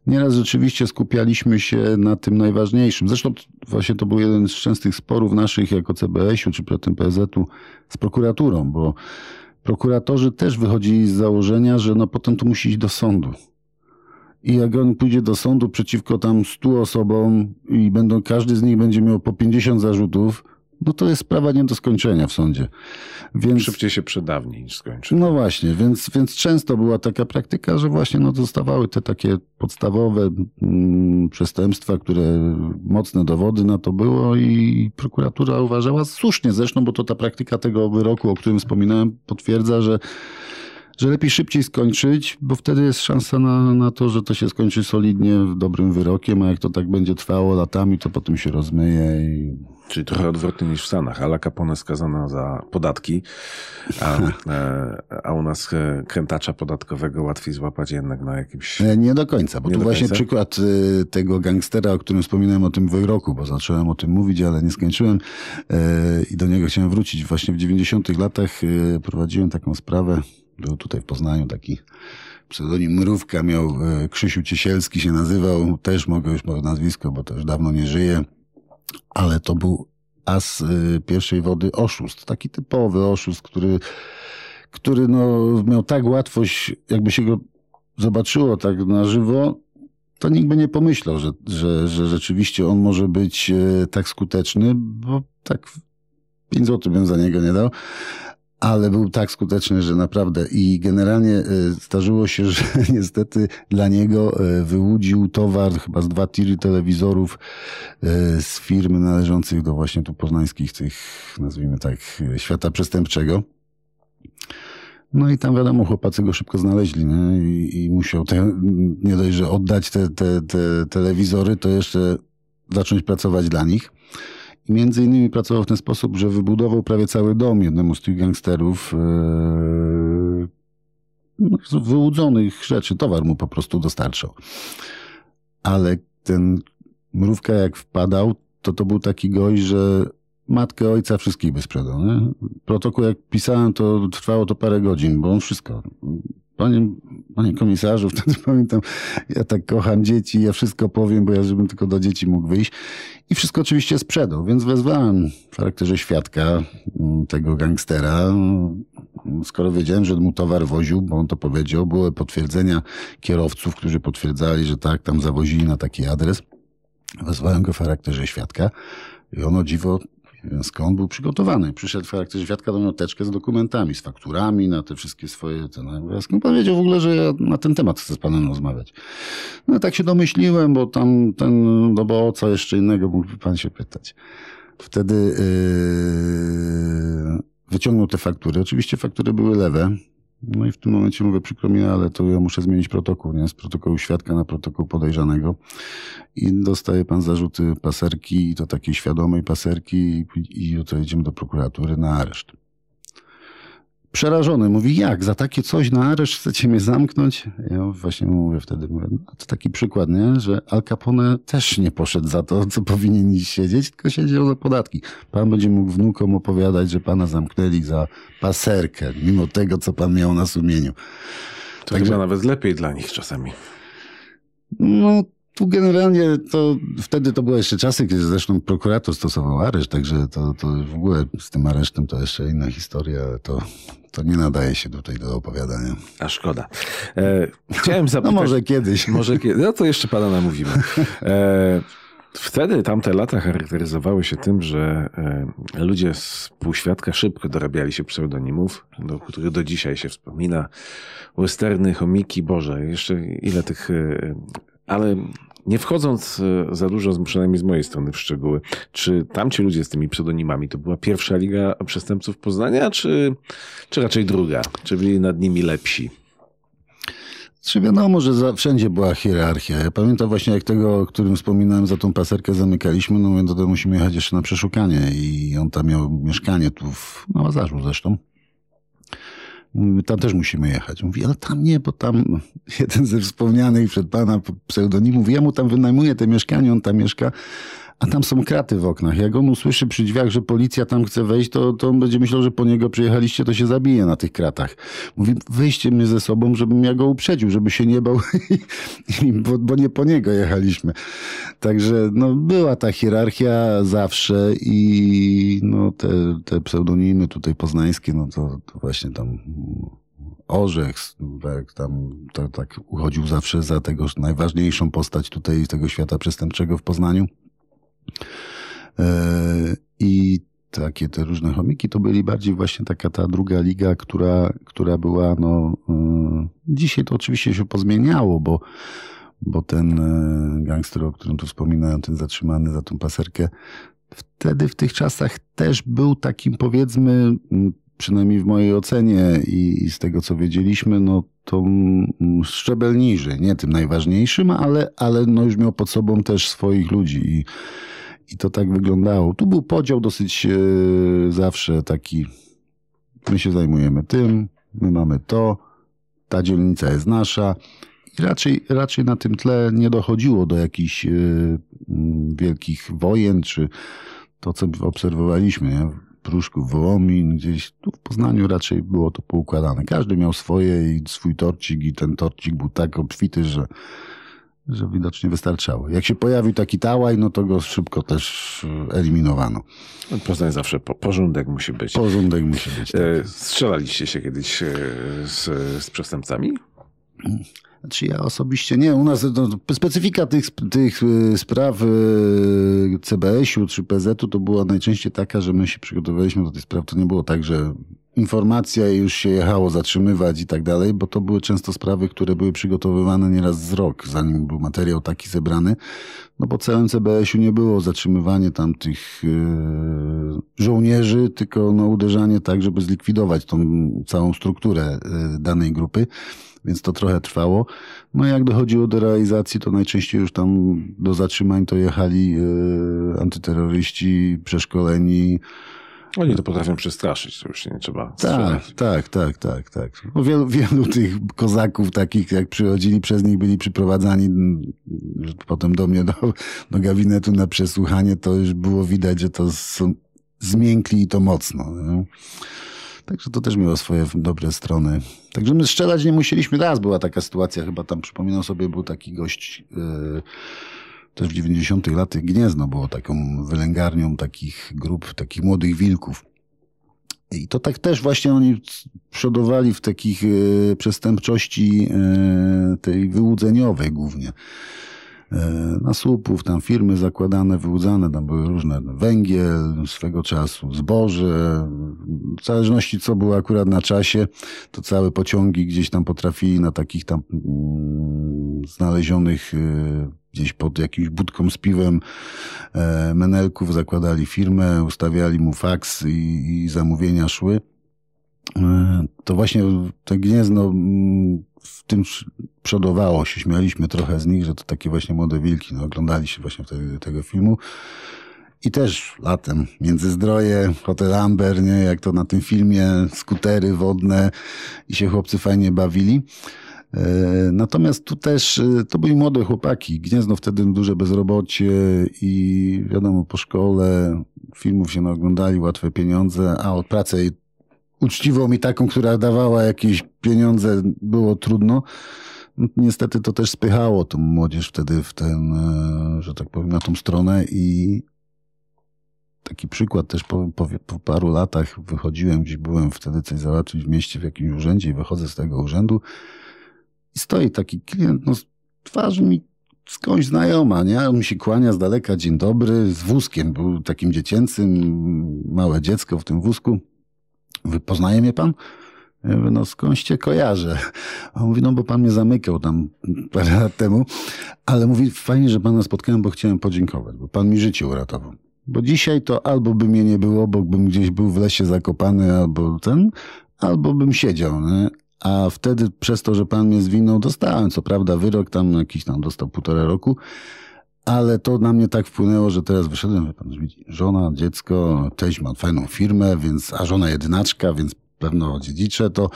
nieraz rzeczywiście skupialiśmy się na tym najważniejszym. Zresztą właśnie to był jeden z częstych sporów naszych jako CBS-u czy potem PSZ-u z prokuraturą, bo prokuratorzy też wychodzili z założenia, że no potem to musi iść do sądu i jak on pójdzie do sądu przeciwko tam stu osobom i będą, każdy z nich będzie miał po 50 zarzutów, no to jest sprawa nie do skończenia w sądzie. Więc, Szybciej się przedawni niż skończy. No właśnie, więc, więc często była taka praktyka, że właśnie no, zostawały te takie podstawowe mm, przestępstwa, które mocne dowody na to było i prokuratura uważała słusznie zresztą, bo to ta praktyka tego wyroku, o którym wspominałem, potwierdza, że że lepiej szybciej skończyć, bo wtedy jest szansa na, na to, że to się skończy solidnie, dobrym wyrokiem, a jak to tak będzie trwało latami, to potem się rozmyje. I... Czyli trochę odwrotnie niż w Stanach. Ala Capone skazana za podatki, a, e, a u nas e, krętacza podatkowego łatwiej złapać jednak na jakimś... E, nie do końca, bo nie tu właśnie końca? przykład tego gangstera, o którym wspominałem o tym wyroku, bo zacząłem o tym mówić, ale nie skończyłem i do niego chciałem wrócić. Właśnie w 90 latach prowadziłem taką sprawę był tutaj w Poznaniu taki pseudonim Mrówka miał, e, Krzysiu Ciesielski się nazywał, też mogę już powiedzieć nazwisko, bo już dawno nie żyje, ale to był as e, pierwszej wody oszust, taki typowy oszust, który, który no, miał tak łatwość, jakby się go zobaczyło tak na żywo, to nikt by nie pomyślał, że, że, że rzeczywiście on może być e, tak skuteczny, bo tak 5 zł bym za niego nie dał ale był tak skuteczny, że naprawdę i generalnie e, zdarzyło się, że niestety dla niego e, wyłudził towar chyba z dwa tiry telewizorów e, z firmy należących do właśnie tu poznańskich tych, nazwijmy tak, świata przestępczego. No i tam wiadomo, chłopacy go szybko znaleźli nie? I, i musiał te, nie dość, że oddać te, te, te telewizory, to jeszcze zacząć pracować dla nich. I między innymi pracował w ten sposób, że wybudował prawie cały dom jednemu z tych gangsterów. Yy, wyłudzonych rzeczy, towar mu po prostu dostarczał. Ale ten mrówka jak wpadał, to to był taki gość, że matkę, ojca, wszystkich by sprzedał. Nie? Protokół jak pisałem, to trwało to parę godzin, bo on wszystko. Panie, panie komisarzu, wtedy pamiętam, ja tak kocham dzieci, ja wszystko powiem, bo ja żebym tylko do dzieci mógł wyjść. I wszystko oczywiście sprzedał, więc wezwałem w charakterze świadka mm, tego gangstera. Skoro wiedziałem, że mu towar woził, bo on to powiedział, były potwierdzenia kierowców, którzy potwierdzali, że tak, tam zawozili na taki adres. Wezwałem go w charakterze świadka i ono dziwo skąd był przygotowany. Przyszedł w charakterze świadka do mnie teczkę z dokumentami, z fakturami na te wszystkie swoje... Ten, skąd powiedział w ogóle, że ja na ten temat chcę z panem rozmawiać. No tak się domyśliłem, bo tam ten, no bo o co jeszcze innego mógłby pan się pytać. Wtedy yy, wyciągnął te faktury. Oczywiście faktury były lewe, no i w tym momencie mówię, przykro mi, ale to ja muszę zmienić protokół, nie? Z protokołu świadka na protokół podejrzanego. I dostaje pan zarzuty paserki, i to takiej świadomej paserki, i jutro jedziemy do prokuratury na areszt przerażony. Mówi, jak? Za takie coś na areszt chcecie mnie zamknąć? Ja właśnie mówię wtedy, mówię, no, to taki przykład, nie? Że Al Capone też nie poszedł za to, co powinien siedzieć, tylko siedział za podatki. Pan będzie mógł wnukom opowiadać, że pana zamknęli za paserkę, mimo tego, co pan miał na sumieniu. To Także nawet lepiej dla nich czasami. No, tu generalnie to wtedy to były jeszcze czasy, kiedy zresztą prokurator stosował areszt, także to, to w ogóle z tym aresztem to jeszcze inna historia, to, to nie nadaje się tutaj do opowiadania. A szkoda. E, chciałem zapytać. No może kiedyś. Może kiedyś. No to jeszcze pana namówimy. E, Wtedy tamte lata charakteryzowały się tym, że e, ludzie z półświadka szybko dorabiali się pseudonimów, do których do dzisiaj się wspomina. Westerny, chomiki, Boże, jeszcze ile tych e, ale nie wchodząc e, za dużo, przynajmniej z mojej strony w szczegóły, czy tamci ludzie z tymi pseudonimami to była pierwsza liga przestępców Poznania, czy, czy raczej druga? Czy byli nad nimi lepsi? Czy wiadomo, że za, wszędzie była hierarchia. Ja pamiętam właśnie jak tego, o którym wspominałem, za tą paserkę zamykaliśmy, no mówię, to musimy jechać jeszcze na przeszukanie i on tam miał mieszkanie tu w no, Łazarzu zresztą. Tam też musimy jechać. Mówi, ale tam nie, bo tam jeden ze wspomnianych przed pana pseudonimów, ja mu tam wynajmuję te mieszkanie, on tam mieszka, a tam są kraty w oknach. Jak on usłyszy przy drzwiach, że policja tam chce wejść, to, to on będzie myślał, że po niego przyjechaliście, to się zabije na tych kratach. Mówi, wyjście mnie ze sobą, żebym ja go uprzedził, żeby się nie bał, bo, bo nie po niego jechaliśmy. Także no, była ta hierarchia zawsze i no, te, te pseudonimy tutaj poznańskie, no to, to właśnie tam Orzech, tak, tam to, tak uchodził zawsze za tego najważniejszą postać tutaj tego świata przestępczego w Poznaniu. E, I ta takie te różne chomiki, to byli bardziej właśnie taka ta druga liga, która, która była, no, y, dzisiaj to oczywiście się pozmieniało, bo, bo ten y, gangster, o którym tu wspominałem, ten zatrzymany za tą paserkę, wtedy w tych czasach też był takim powiedzmy, przynajmniej w mojej ocenie i, z tego co wiedzieliśmy, no to szczebel niżej, nie tym najważniejszym, ale, ale no już miał pod sobą też swoich ludzi i, i to tak wyglądało. Tu był podział dosyć e, zawsze taki, my się zajmujemy tym, my mamy to, ta dzielnica jest nasza. I raczej, raczej na tym tle nie dochodziło do jakichś e, wielkich wojen, czy to, co obserwowaliśmy. Nie? Pruszków, Wołomin, gdzieś tu w Poznaniu raczej było to poukładane. Każdy miał swoje i swój torcik i ten torcik był tak obfity, że, że widocznie wystarczało. Jak się pojawił taki tałaj, no to go szybko też eliminowano. No, Poznań zawsze po, porządek musi być. Porządek musi być. Tak. E, strzelaliście się kiedyś e, z, z przestępcami? Znaczy ja osobiście nie. U nas no, specyfika tych, tych y, spraw y, CBS-u czy PZ-u to była najczęściej taka, że my się przygotowaliśmy do tych spraw. To nie było tak, że informacja i już się jechało zatrzymywać i tak dalej, bo to były często sprawy, które były przygotowywane nieraz z rok, zanim był materiał taki zebrany. No bo całym CBS-u nie było zatrzymywanie tam tych yy, żołnierzy, tylko no, uderzanie tak, żeby zlikwidować tą całą strukturę yy, danej grupy więc to trochę trwało. No jak dochodziło do realizacji, to najczęściej już tam do zatrzymań to jechali yy, antyterroryści przeszkoleni, oni to potrafią przestraszyć, to już nie trzeba tak. Tak, tak, tak, tak. No wielu, wielu tych kozaków takich, jak przychodzili, przez nich byli przyprowadzani potem do mnie, do, do gabinetu na przesłuchanie, to już było widać, że to są zmiękli i to mocno. Nie? Także to też miało swoje dobre strony. Także my strzelać nie musieliśmy. Raz była taka sytuacja, chyba tam przypominam sobie, był taki gość, yy, też w 90 latach Gniezno było taką wylęgarnią takich grup, takich młodych wilków. I to tak też właśnie oni przodowali w takich yy, przestępczości yy, tej wyłudzeniowej głównie. E, na słupów, tam firmy zakładane, wyłudzane, tam były różne węgiel swego czasu, zboże, w zależności co było akurat na czasie, to całe pociągi gdzieś tam potrafili na takich tam mm, znalezionych e, gdzieś pod jakimś budką z piwem e, menelków zakładali firmę, ustawiali mu faks i, i zamówienia szły. To właśnie te gniezno mm, w tym przodowało się, śmialiśmy trochę z nich, że to takie właśnie młode wilki, no, oglądali się właśnie wtedy tego filmu. I też latem, Międzyzdroje, Hotel Amber, nie, jak to na tym filmie, skutery wodne i się chłopcy fajnie bawili. E, natomiast tu też, e, to byli młode chłopaki. Gniezno wtedy duże bezrobocie i wiadomo, po szkole filmów się naoglądali, łatwe pieniądze, a od pracy uczciwą i taką, która dawała jakieś pieniądze, było trudno. Niestety to też spychało tą młodzież wtedy w ten, e, że tak powiem, na tą stronę i taki przykład też po, po, po paru latach wychodziłem, gdzieś byłem wtedy coś załatwić w mieście w jakimś urzędzie i wychodzę z tego urzędu i stoi taki klient, no twarz mi skądś znajoma, nie? On mi się kłania z daleka, dzień dobry, z wózkiem, był takim dziecięcym, małe dziecko w tym wózku. Poznaje mnie pan? Ja mówię, no skądś cię kojarzę. On mówi, no bo pan mnie zamykał tam parę lat temu, ale mówi, fajnie, że pana spotkałem, bo chciałem podziękować, bo pan mi życie uratował. Bo dzisiaj to albo by mnie nie było, bo bym gdzieś był w lesie zakopany, albo ten, albo bym siedział, nie? A wtedy przez to, że pan mnie zwinął, dostałem, co prawda, wyrok tam jakiś tam dostał półtora roku, ale to na mnie tak wpłynęło, że teraz wyszedłem, pan widzi, żona, dziecko, teść ma fajną firmę, więc, a żona jedynaczka, więc pewno dziedziczę to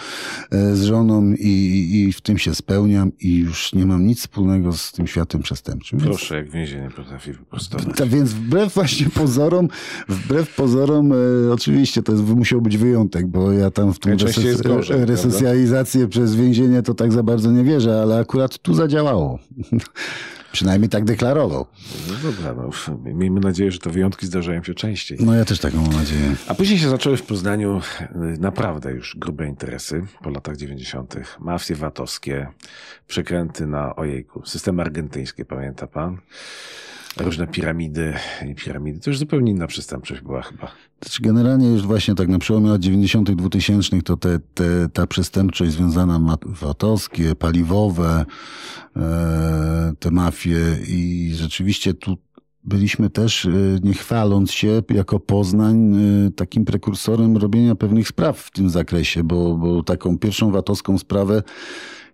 e, z żoną i, i w tym się spełniam i już nie mam nic wspólnego z tym światem przestępczym. Proszę, więc, jak więzienie potrafi wyprostować. Tak, więc wbrew właśnie pozorom, wbrew pozorom, e, oczywiście to jest, musiał być wyjątek, bo ja tam w tą gorzej, resocjalizację przez więzienie to tak za bardzo nie wierzę, ale akurat tu zadziałało. Przynajmniej tak deklarował. No dobra, no, miejmy nadzieję, że te wyjątki zdarzają się częściej. No ja też taką mam nadzieję. A później się zaczęły w Poznaniu y, naprawdę już grube interesy po latach 90. Mafie VAT-owskie, przekręty na ojejku, systemy argentyńskie, pamięta pan? Różne piramidy i piramidy. To już zupełnie inna przestępczość była chyba. Znaczy generalnie już właśnie tak na przełomie lat 90 2000 to te, te, ta przestępczość związana VAT-owskie, paliwowe, e, te mafie i rzeczywiście tu byliśmy też, e, nie chwaląc się, jako Poznań, e, takim prekursorem robienia pewnych spraw w tym zakresie, bo, bo taką pierwszą VAT-owską sprawę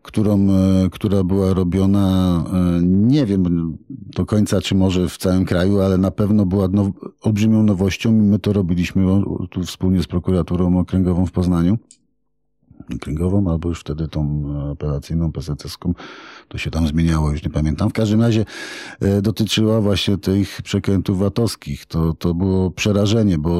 którą, e, która była robiona, nie wiem do końca, czy może w całym kraju, ale na pewno była now, olbrzymią nowością i my to robiliśmy tu wspólnie z prokuraturą okręgową w Poznaniu okręgową, albo już wtedy tą apelacyjną, peseteską. To się tam zmieniało, już nie pamiętam. W każdym razie e, dotyczyła właśnie tych przekrętów VAT-owskich. To, to było przerażenie, bo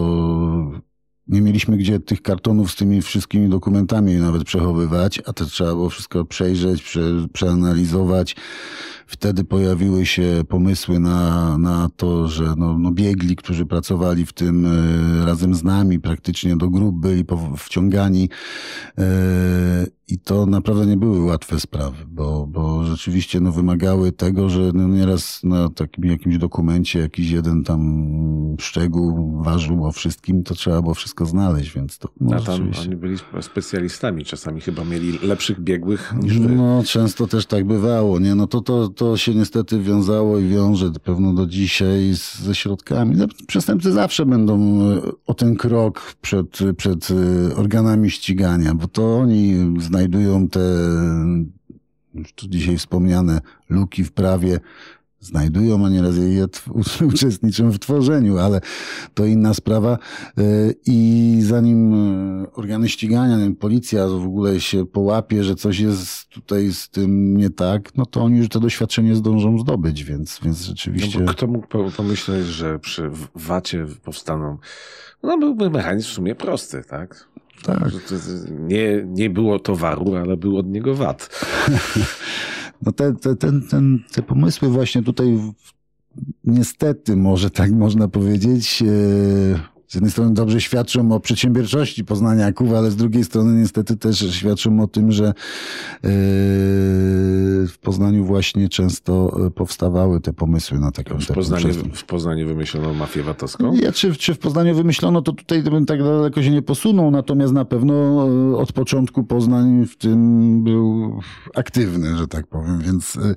nie mieliśmy gdzie tych kartonów z tymi wszystkimi dokumentami nawet przechowywać, a to trzeba było wszystko przejrzeć, prze, przeanalizować. Wtedy pojawiły się pomysły na, na to, że no, no biegli, którzy pracowali w tym e, razem z nami, praktycznie do grup byli wciągani. E, I to naprawdę nie były łatwe sprawy, bo, bo rzeczywiście no, wymagały tego, że no, nieraz na takim jakimś dokumencie jakiś jeden tam szczegół ważył o wszystkim, to trzeba było wszystko znaleźć, więc to. No, A tam rzeczywiście... oni byli specjalistami, czasami chyba mieli lepszych biegłych niż wy. No, często też tak bywało, nie? No to, to, to się niestety wiązało i wiąże pewno do dzisiaj z, ze środkami. No, przestępcy zawsze będą e, o ten krok przed, przed e, organami ścigania, bo to oni znajdują te tu dzisiaj wspomniane luki w prawie, znajdują, a nieraz je uczestniczą w tworzeniu, ale to inna sprawa. E, I zanim e, organy ścigania, policja w ogóle się połapie, że coś jest tutaj z tym nie tak, no to oni już to doświadczenie zdążą zdobyć, więc, więc rzeczywiście... No kto mógł pomyśleć, że przy VAT-ie powstaną... No byłby mechanizm w sumie prosty, tak? Tak. Nie, nie było towaru, ale był od niego VAT. No te, te, ten, ten, te pomysły właśnie tutaj niestety, może tak można powiedzieć, e, z jednej strony dobrze świadczą o przedsiębiorczości poznaniaków, ale z drugiej strony niestety też świadczą o tym, że yy, w Poznaniu właśnie często powstawały te pomysły na taką w Poznaniu, w Poznaniu wymyślono mafię VAT-owską? Ja, czy, czy w Poznaniu wymyślono, to tutaj bym tak daleko się nie posunął, natomiast na pewno e, od początku Poznań w tym był aktywny, że tak powiem, więc e,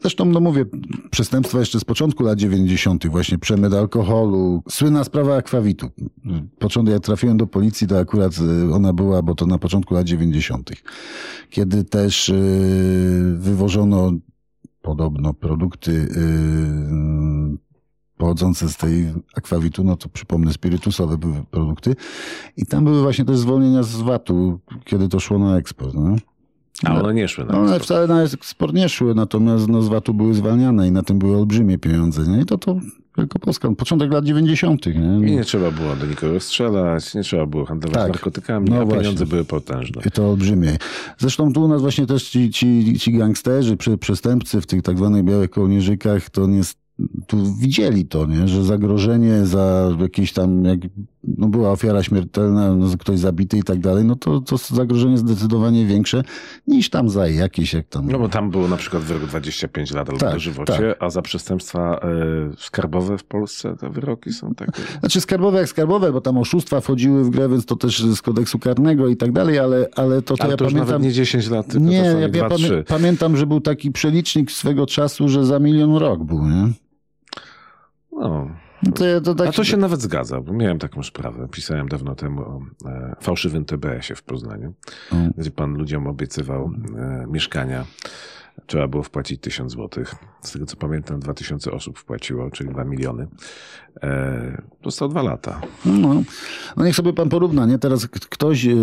Zresztą, no mówię, przestępstwa jeszcze z początku lat 90., właśnie przemyt alkoholu, słynna sprawa akwawitu. Początek, jak trafiłem do policji, to akurat y, ona była, bo to na początku lat 90., kiedy też yy, wywożono podobno produkty yy, pochodzące z tej akwawitu, no to przypomnę, spirytusowe były produkty. I tam były właśnie też zwolnienia z VAT-u, kiedy to szło na eksport. No? A one nie szły na One wcale na eksport nie szły, natomiast no, z VAT-u były zwalniane i na tym były olbrzymie pieniądze. Nie? I to to Wielkopolska, początek lat 90. Nie? I nie trzeba było do nikogo strzelać, nie trzeba było handlować tak. narkotykami, no a właśnie. pieniądze były potężne. I to olbrzymie. Zresztą tu u nas właśnie też ci, ci, ci gangsterzy, przestępcy w tych tak zwanych białych kołnierzykach, to nie, tu widzieli to, nie? że zagrożenie za jakieś tam, jak no była ofiara śmiertelna, no ktoś zabity i tak dalej, no to, to zagrożenie zdecydowanie większe niż tam za jakieś, jak tam. No bo tam było na przykład wyrok 25 lat albo tak, dożywocie, tak. a za przestępstwa y, skarbowe w Polsce te wyroki są takie. Znaczy skarbowe jak skarbowe, bo tam oszustwa wchodziły w grę, więc to też z kodeksu karnego i tak dalej, ale, ale to, to ale ja to pamiętam. Nawet nie 10 lat, tylko nie, ja, ja pamię pamiętam, że był taki przelicznik swego czasu, że za milion rok był, nie? No. No. To, to tak... A to się nawet zgadza, bo miałem taką sprawę. Pisałem dawno temu o e, fałszywym TBS-ie w Poznaniu, mm. gdzie pan ludziom obiecywał e, mieszkania. Trzeba było wpłacić tysiąc złotych. Z tego co pamiętam, dwa tysiące osób wpłaciło, czyli dwa miliony. E, dostał dwa lata. No, no niech sobie pan porówna, nie? Teraz ktoś e,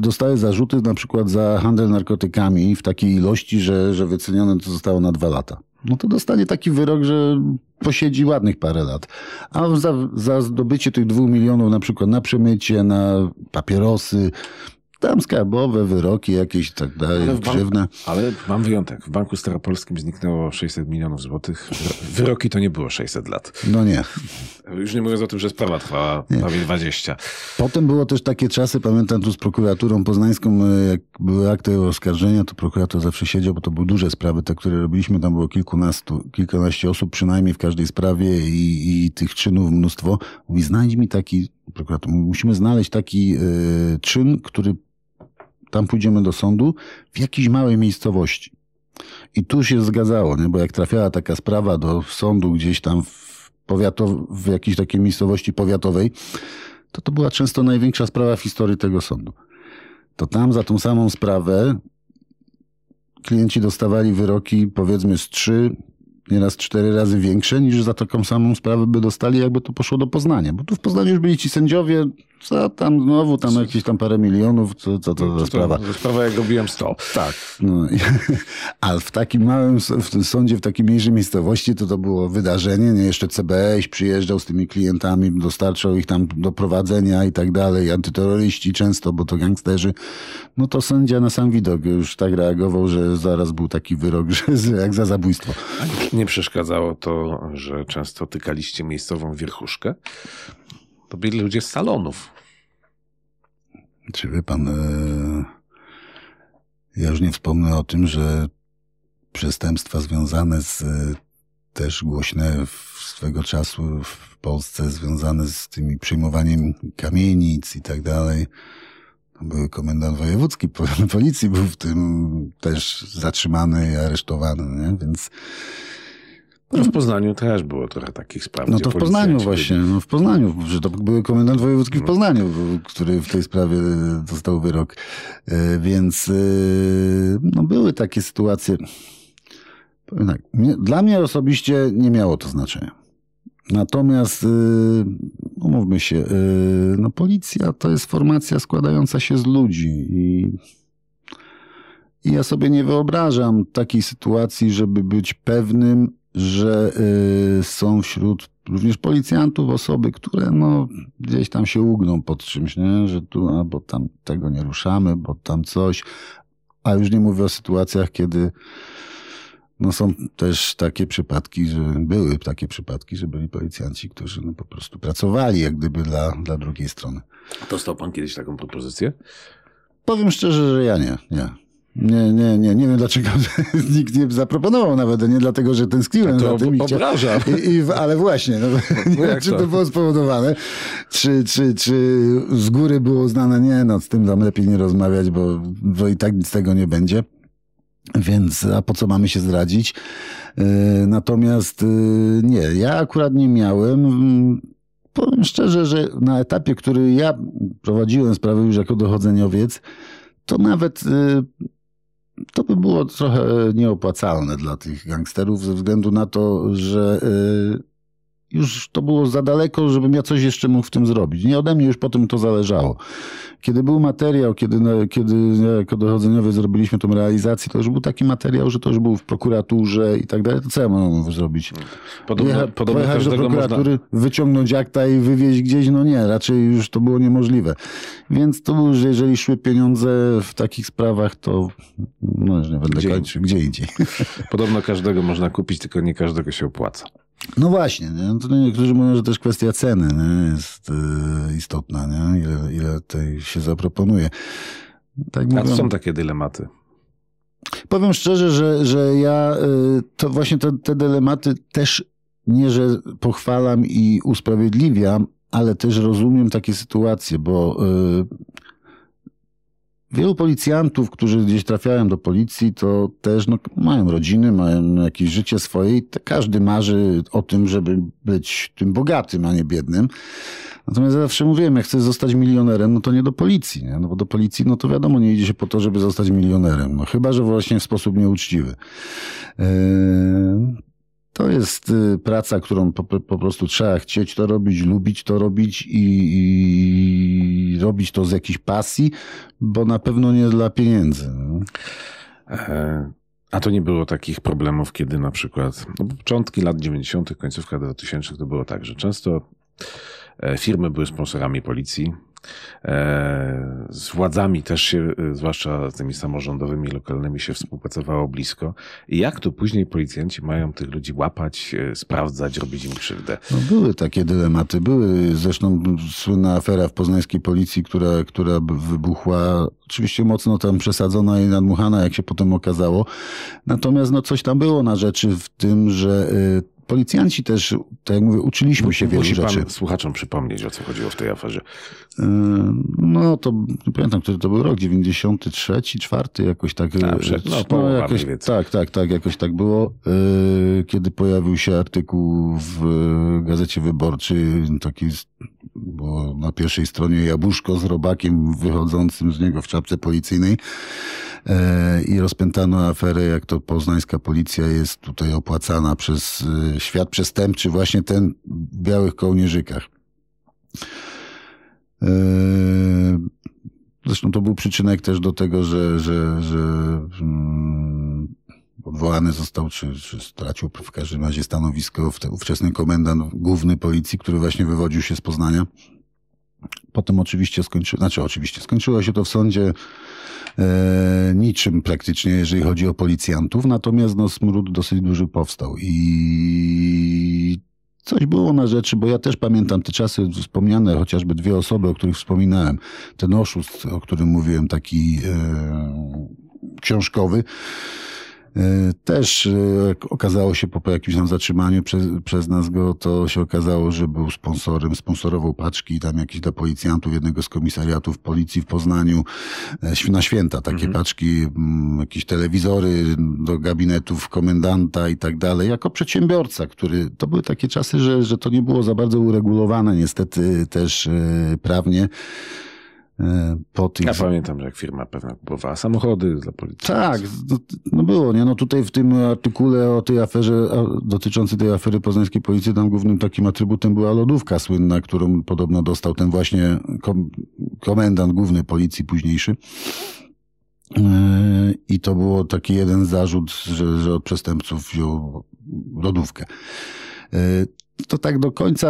dostaje zarzuty na przykład za handel narkotykami w takiej ilości, że, że wycenione to zostało na dwa lata no to dostanie taki wyrok, że posiedzi ładnych parę lat. A za, za zdobycie tych dwóch milionów na przykład na przemycie, na papierosy, tam skarbowe, wyroki jakieś i tak dalej, Ale grzywne. Ale mam wyjątek. W Banku Staropolskim zniknęło 600 milionów złotych. Wyroki to nie było 600 lat. No nie. Już nie mówiąc o tym, że sprawa trwała prawie 20. Potem było też takie czasy, pamiętam tu z prokuraturą poznańską, e, jak były akty oskarżenia, to prokurator zawsze siedział, bo to były duże sprawy, te, które robiliśmy, tam było kilkunastu, kilkanaście osób przynajmniej w każdej sprawie i, i tych czynów mnóstwo. Mówi, znajdź mi taki, prokurator, musimy znaleźć taki e, czyn, który tam pójdziemy do sądu w jakiejś małej miejscowości. I tu się zgadzało, nie? bo jak trafiała taka sprawa do sądu gdzieś tam w, powiatow- w jakiejś takiej miejscowości powiatowej, to to była często największa sprawa w historii tego sądu. To tam za tą samą sprawę klienci dostawali wyroki powiedzmy z trzy, nieraz cztery razy większe niż za taką samą sprawę by dostali, jakby to poszło do Poznania. Bo tu w Poznaniu już byli ci sędziowie, co tam znowu, tam jakieś tam parę milionów, co, co to za sprawa. To, sprawa jak robiłem 100. Tak. No, ale w takim małym w sądzie, w takiej mniejszej miejscowości, to to było wydarzenie. Nie? Jeszcze CBS przyjeżdżał z tymi klientami, dostarczał ich tam do prowadzenia i tak dalej. Antyterroryści często, bo to gangsterzy. No to sędzia na sam widok już tak reagował, że zaraz był taki wyrok, że jak za zabójstwo. A nie przeszkadzało to, że często tykaliście miejscową wierchuszkę? To byli ludzie z salonów. Czy wie pan, e, ja już nie wspomnę o tym, że przestępstwa związane z e, też głośne swego czasu w Polsce, związane z tymi przyjmowaniem kamienic i tak dalej. Były komendant wojewódzki po- policji, był w tym też zatrzymany i aresztowany, nie? więc No w Poznaniu też było trochę takich spraw. no to w Poznaniu właśnie, no w Poznaniu, że to był komendant wojewódzki w Poznaniu, który w tej sprawie dostał wyrok. E, Więc e, no były takie sytuacje. Tak, dla mnie osobiście nie miało to znaczenia. Natomiast, e, umówmy się, e, no policja to jest formacja składająca się z ludzi i i ja sobie nie wyobrażam takiej sytuacji, żeby być pewnym, że y, są wśród również policjantów osoby, które no, gdzieś tam się ugną pod czymś, nie? że tu, a bo tam tego nie ruszamy, bo tam coś. A już nie mówię o sytuacjach, kiedy no, są też takie przypadki, że były takie przypadki, że byli policjanci, którzy no, po prostu pracowali jak gdyby dla, dla drugiej strony. Dostał pan kiedyś taką propozycję? Powiem szczerze, że ja nie, nie. Nie, nie, nie, nie wiem dlaczego nikt nie zaproponował nawet, nie dlatego, że tęskniłem To za tym. i chcia- obraża. I, i, ale właśnie, no, nie wiem, jak czy to? to było spowodowane, czy, czy, czy z góry było uznane, nie, no z tym tam lepiej nie rozmawiać, bo, bo i tak nic z tego nie będzie. Więc, a po co mamy się zdradzić? Yy, natomiast yy, nie, ja akurat nie miałem. Mm, Powiem szczerze, że na etapie, który ja prowadziłem sprawę już jako dochodzeniowiec, to nawet y, to by było trochę nieopłacalne dla tych gangsterów ze względu na to, że y, już to było za daleko, żebym ja coś jeszcze mógł w tym zrobić. Nie ode mnie już potem to zależało. Kiedy był materiał, kiedy, no, kiedy ja jako dochodzeniowiec zrobiliśmy tą realizację, to już był taki materiał, że to już był w prokuraturze i tak dalej. To co ja mogłem zrobić? Podobno, Jecha- podobno pojechać do każdego można... prokuratury, wyciągnąć akta i wywieźć gdzieś, no nie, raczej już to było niemożliwe. Więc to było, że jeżeli szły pieniądze w takich sprawach, to no już nie będę Gdzie kończył, gdzie indziej. Podobno każdego można kupić, tylko nie każdego się opłaca. No właśnie, nie? to niektórzy mówią, że też kwestia ceny nie? jest y, istotna, nie? Ile, ile tej się zaproponuje. Tak A mówią, są takie dylematy. Powiem szczerze, że, że ja y, to właśnie te, te dylematy też nie, że pochwalam i usprawiedliwiam, ale też rozumiem takie sytuacje, bo y, wielu policjantów, którzy gdzieś trafiają do policji, to też no, mają rodziny, mają jakieś życie swoje i każdy marzy o tym, żeby być tym bogatym, a nie biednym. Natomiast ja zawsze mówiłem, jak chcesz zostać milionerem, no to nie do policji, nie? No bo do policji, no to wiadomo, nie idzie się po to, żeby zostać milionerem. No chyba, że właśnie w sposób nieuczciwy. Yy, To jest y, praca, którą po, po prostu trzeba chcieć to robić, lubić to robić i, i robić to z jakiejś pasji, bo na pewno nie dla pieniędzy. no. E, A to nie było takich problemów, kiedy na przykład no, początki lat 90., końcówka 2000 to było tak, że często e, firmy były sponsorami policji, z władzami też się, zwłaszcza z tymi samorządowymi, lokalnymi się współpracowało blisko. I jak to później policjanci mają tych ludzi łapać, e, sprawdzać, robić im krzywdę? No były takie dylematy. Były zresztą słynna afera w poznańskiej policji, która, która wybuchła. Oczywiście mocno tam przesadzona i nadmuchana, jak się potem okazało. Natomiast no coś tam było na rzeczy w tym, że policjanci też, tak jak mówię, uczyliśmy się wielu Musi rzeczy. pan słuchaczom przypomnieć, o co chodziło w tej aferze. No to nie pamiętam, który to był rok, 93, 4, jakoś tak. A, przed, no, no, jakoś, tak, tak, tak, jakoś tak było. Kiedy pojawił się artykuł w Gazecie Wyborczej, taki bo na pierwszej stronie jabłuszko z robakiem wychodzącym z niego w czapce policyjnej i rozpętano aferę, jak to poznańska policja jest tutaj opłacana przez świat przestępczy, właśnie ten w białych kołnierzykach. Eee, zresztą to był przyczynek też do tego, że, że, że mm, odwołany został, czy, czy stracił w każdym razie stanowisko ówczesny komendant główny policji, który właśnie wywodził się z Poznania. Potem oczywiście skończyło, znaczy oczywiście skończyło się to w sądzie e, niczym praktycznie, jeżeli chodzi o policjantów, natomiast no, smród dosyć duży powstał i coś było na rzeczy, bo ja też pamiętam te czasy wspomniane, chociażby dwie osoby, o których wspominałem. Ten oszust, o którym mówiłem, taki e, książkowy. E, też e, okazało się po jakimś tam zatrzymaniu przez, przez nas go, to się okazało, że był sponsorem, sponsorował paczki tam jakieś dla policjantów jednego z komisariatów policji w Poznaniu e, na święta, takie mhm. paczki, jakieś telewizory do gabinetów komendanta i tak dalej, jako przedsiębiorca, który, to były takie czasy, że, że to nie było za bardzo uregulowane niestety też prawnie. E, po tych... Ja pamiętam, że jak firma pewna kupowała samochody dla policji. Tak, no, no było, nie? No tutaj w tym artykule o tej aferze, dotyczącej tej afery poznańskiej policji, tam głównym takim atrybutem była lodówka słynna, którą podobno dostał ten właśnie kom komendant główny policji późniejszy. E, I to było taki jeden zarzut, że, że od przestępców wziął lodówkę. E, to tak do końca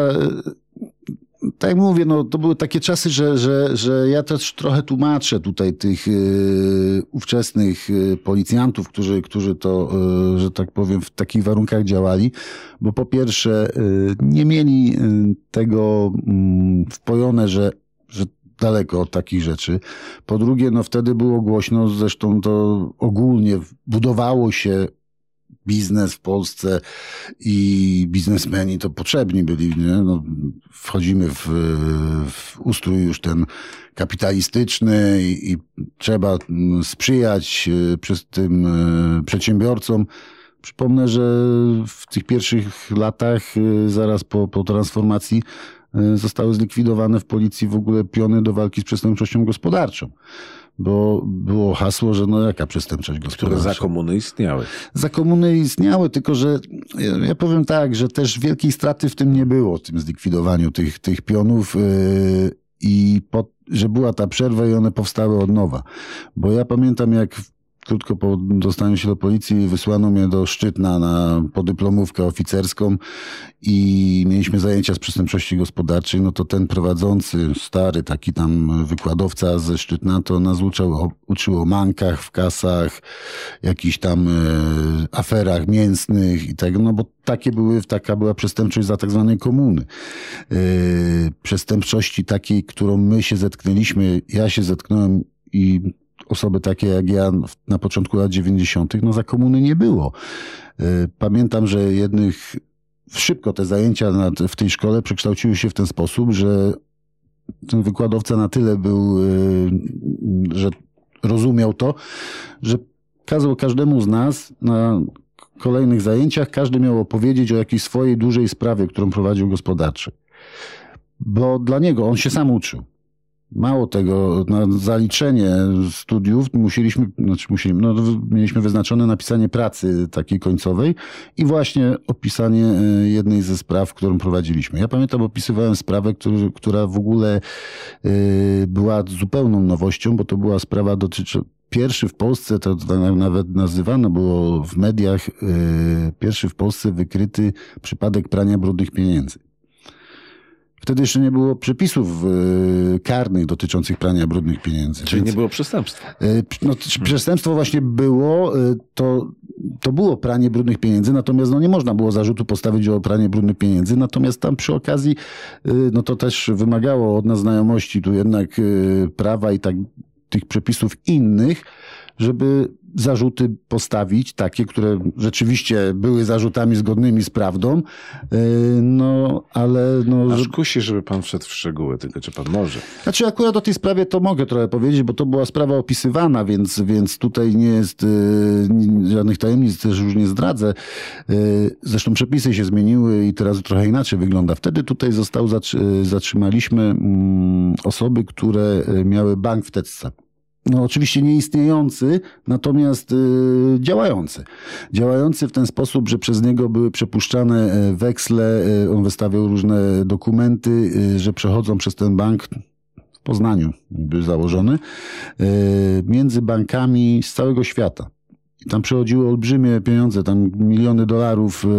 tak jak mówię, no, to były takie czasy, że, że, że ja też trochę tłumaczę tutaj tych yy, ówczesnych yy, policjantów, którzy, którzy to, yy, że tak powiem, w takich warunkach działali, bo po pierwsze nie mieli tego mm, wpojone, że, że daleko od takich rzeczy. Po drugie, no wtedy było głośno, zresztą to ogólnie budowało się biznes w Polsce i biznesmeni to potrzebni byli. Nie? No, wchodzimy w, w ustrój już ten kapitalistyczny i, i trzeba mm, sprzyjać e, przez tym e, przedsiębiorcom. Przypomnę, że w tych pierwszych latach, e, zaraz po, po transformacji, zostały zlikwidowane w policji w ogóle piony do walki z przestępczością gospodarczą bo było hasło, że no jaka przestępczość gospodarcza. Które za komuny istniały. Za komuny istniały, tylko że ja powiem tak, że też wielkiej straty w tym nie było, w tym zlikwidowaniu tych, tych pionów yy, i po, że była ta przerwa i one powstały od nowa. Bo ja pamiętam jak krótko po dostaniu się do policji wysłano mnie do Szczytna na podyplomówkę oficerską i mieliśmy zajęcia z przestępczości gospodarczej, no to ten prowadzący, stary taki tam wykładowca ze Szczytna, to nas uczył, uczył o mankach w kasach, jakichś tam e, aferach mięsnych i tak, no bo takie były, taka była przestępczość za tak zwanej komuny. E, przestępczości takiej, którą my się zetknęliśmy, ja się zetknąłem i osoby takie jak ja na początku lat 90., no za komuny nie było. E, pamiętam, że jednych szybko te zajęcia w tej szkole przekształciły się w ten sposób, że ten wykładowca na tyle był, e, że rozumiał to, że kazał każdemu z nas na kolejnych zajęciach, każdy miał opowiedzieć o jakiejś swojej dużej sprawie, którą prowadził gospodarczy. Bo dla niego on się sam uczył. Mało tego, na zaliczenie studiów musieliśmy, znaczy musieliśmy, no, mieliśmy wyznaczone napisanie pracy takiej końcowej i właśnie opisanie e, jednej ze spraw, którą prowadziliśmy. Ja pamiętam, opisywałem sprawę, który, która w ogóle y, była zupełną nowością, bo to była sprawa dotycząca pierwszy w Polsce, to nawet nazywano było w mediach, y, pierwszy w Polsce wykryty przypadek prania brudnych pieniędzy Wtedy jeszcze nie było przepisów y, karnych dotyczących prania brudnych pieniędzy. Czyli Więc, nie było przestępstwa. Y, no, przestępstwo właśnie było, y, to, to było pranie brudnych pieniędzy, natomiast no, nie można było zarzutu postawić o pranie brudnych pieniędzy, natomiast tam przy okazji no to też wymagało od nas znajomości tu jednak prawa i tak tych przepisów innych, żeby zarzuty postawić, takie, które rzeczywiście były zarzutami zgodnymi z prawdą, e, no ale... No, Aż kusi, żeby pan wszedł w szczegóły, tylko czy pan może? Znaczy akurat o tej sprawie to mogę trochę powiedzieć, bo to była sprawa opisywana, więc, więc tutaj nie jest e, żadnych tajemnic, też już nie zdradzę. E, zresztą przepisy się zmieniły i teraz trochę inaczej wygląda. Wtedy tutaj został, zatrzymaliśmy mm, osoby, które miały bank w Tecce no oczywiście nieistniejący, natomiast y, działający. Działający w ten sposób, że przez niego były przepuszczane e, weksle, y, on wystawiał różne dokumenty, y, że przechodzą przez ten bank w Poznaniu, był założony, między bankami z całego świata. Tam przechodziły olbrzymie pieniądze, tam miliony dolarów, yy,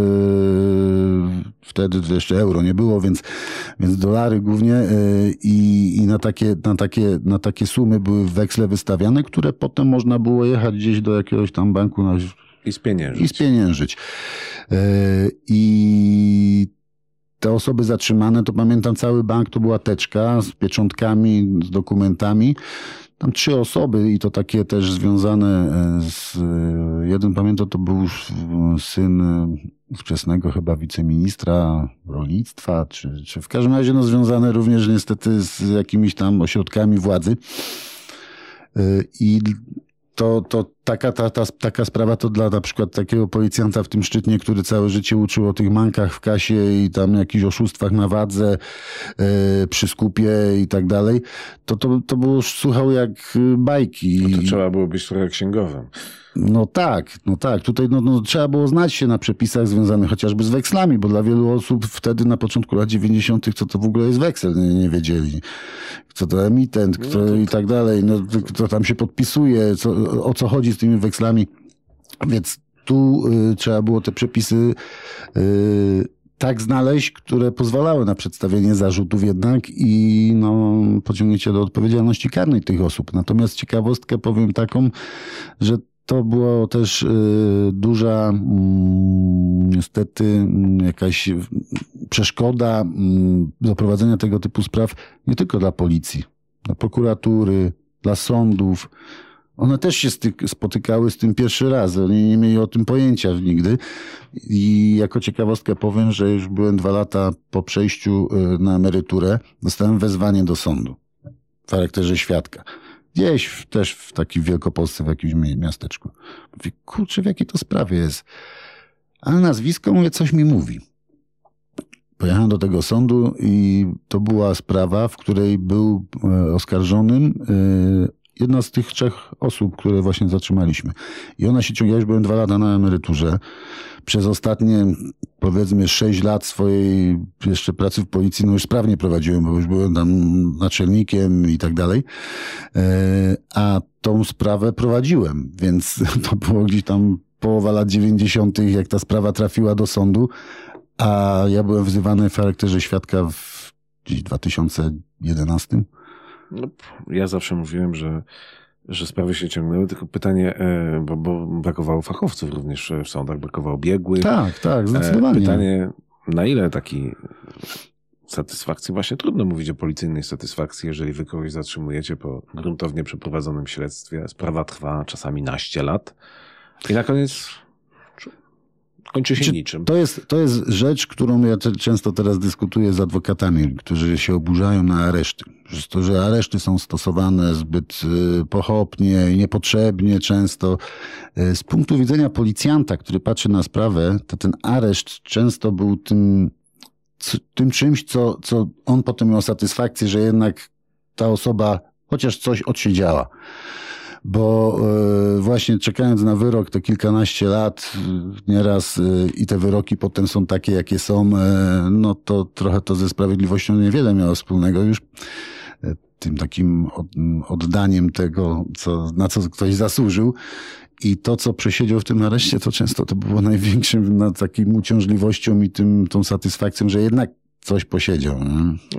wtedy jeszcze euro nie było, więc, więc dolary głównie yy, i, i na, takie, na, takie, na takie sumy były weksle wystawiane, które potem można było jechać gdzieś do jakiegoś tam banku na, i spieniężyć. I spieniężyć. Yy, I te osoby zatrzymane, to pamiętam cały bank, to była teczka z pieczątkami, z dokumentami tam trzy osoby i to takie też związane e, z, e, jeden pamiętam to był syn ówczesnego chyba wiceministra rolnictwa, czy, czy w każdym razie no związane również niestety z jakimiś tam ośrodkami władzy. E, I to, to taka, ta, ta, taka sprawa to dla na przykład takiego policjanta w tym Szczytnie, który całe życie uczył o tych mankach w kasie i tam jakichś oszustwach na wadze, yy, przy skupie i tak dalej, to, to, to było słuchał jak bajki. No to trzeba było być trochę księgowym. No tak, no tak. Tutaj no, no, trzeba było znać się na przepisach związanych chociażby z wekslami, bo dla wielu osób wtedy na początku lat 90. co to w ogóle jest weksel, nie, nie wiedzieli. Co to emitent, kto no to, i tak dalej, no, kto tam się podpisuje, co, o co chodzi z tymi wekslami. Więc tu y, trzeba było te przepisy y, tak znaleźć, które pozwalały na przedstawienie zarzutów jednak i no, pociągnięcie do odpowiedzialności karnej tych osób. Natomiast ciekawostkę powiem taką, że to była też y, duża, mm, niestety, mm, jakaś przeszkoda mm, do prowadzenia tego typu spraw nie tylko dla policji, dla prokuratury, dla sądów. One też się spotykały z tym pierwszy raz. Oni nie mieli o tym pojęcia nigdy. I jako ciekawostkę powiem, że już byłem dwa lata po przejściu y, na emeryturę. Dostałem wezwanie do sądu w charakterze świadka. Gdzieś też w takiej Wielkopolsce, w jakimś miasteczku. Mówię, kurczę, w jakiej to sprawie jest. Ale nazwisko, mówię, coś mi mówi. Pojechałem do tego sądu i to była sprawa, w której był e, oskarżonym e, jedna z tych trzech osób, które właśnie zatrzymaliśmy. I ona się ciągła, już byłem dwa lata na emeryturze. Przez ostatnie, powiedzmy, sześć lat swojej jeszcze pracy w policji, no już sprawnie prowadziłem, bo już byłem tam naczelnikiem i tak dalej. E, a tą sprawę prowadziłem, więc to było gdzieś tam połowa lat dziewięćdziesiątych, jak ta sprawa trafiła do sądu, a ja byłem wzywany w charakterze świadka w gdzieś 2011. No, ja zawsze mówiłem, że, że sprawy się ciągnęły, tylko pytanie, e, bo, bo brakowało fachowców również w sądach, brakowało biegłych. Tak, tak, zdecydowanie. Pytanie, na ile taki satysfakcji, właśnie trudno mówić o policyjnej satysfakcji, jeżeli wy kogoś zatrzymujecie po gruntownie przeprowadzonym śledztwie. Sprawa trwa czasami naście lat i na koniec kończy się niczym. To jest, to jest rzecz, którą ja często teraz dyskutuję z adwokatami, którzy się oburzają na areszty. To, że areszty są stosowane zbyt y, pochopnie i niepotrzebnie często. Y, z punktu widzenia policjanta, który patrzy na sprawę, to ten areszt często był tym, tym czymś, co, co on potem miał satysfakcję, że jednak ta osoba chociaż coś odsiedziała bo e, właśnie czekając na wyrok to kilkanaście lat nieraz i te wyroki potem są takie, jakie są, no to trochę to ze sprawiedliwością niewiele miało wspólnego już tym takim oddaniem tego, co, na co ktoś zasłużył. I to, co przesiedział w tym areszcie, to często to było największym na takim uciążliwością i tym, tą satysfakcją, że jednak coś posiedział. Nie?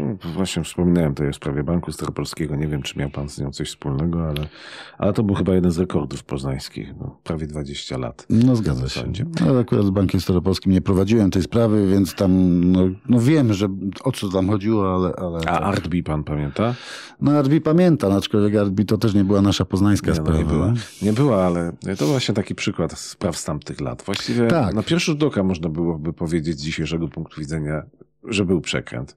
No, właśnie wspominałem tutaj o sprawie Banku Staropolskiego. Nie wiem, czy miał pan z nią coś wspólnego, ale, ale to był chyba jeden z rekordów poznańskich. No, prawie 20 lat. No zgadza się. Ale akurat z Bankiem Staropolskim nie prowadziłem tej sprawy, więc tam no, no wiem, że o co tam chodziło, ale... ale A Artbi pan pamięta? No Artbi pamiętam, aczkolwiek Artbi to też nie była nasza poznańska Nie, sprawa. no, nie, była. nie była, ale to właśnie taki przykład spraw z tamtych lat. Właściwie Tak. na pierwszy rzut oka można byłoby powiedzieć z dzisiejszego punktu widzenia, że był przekręt.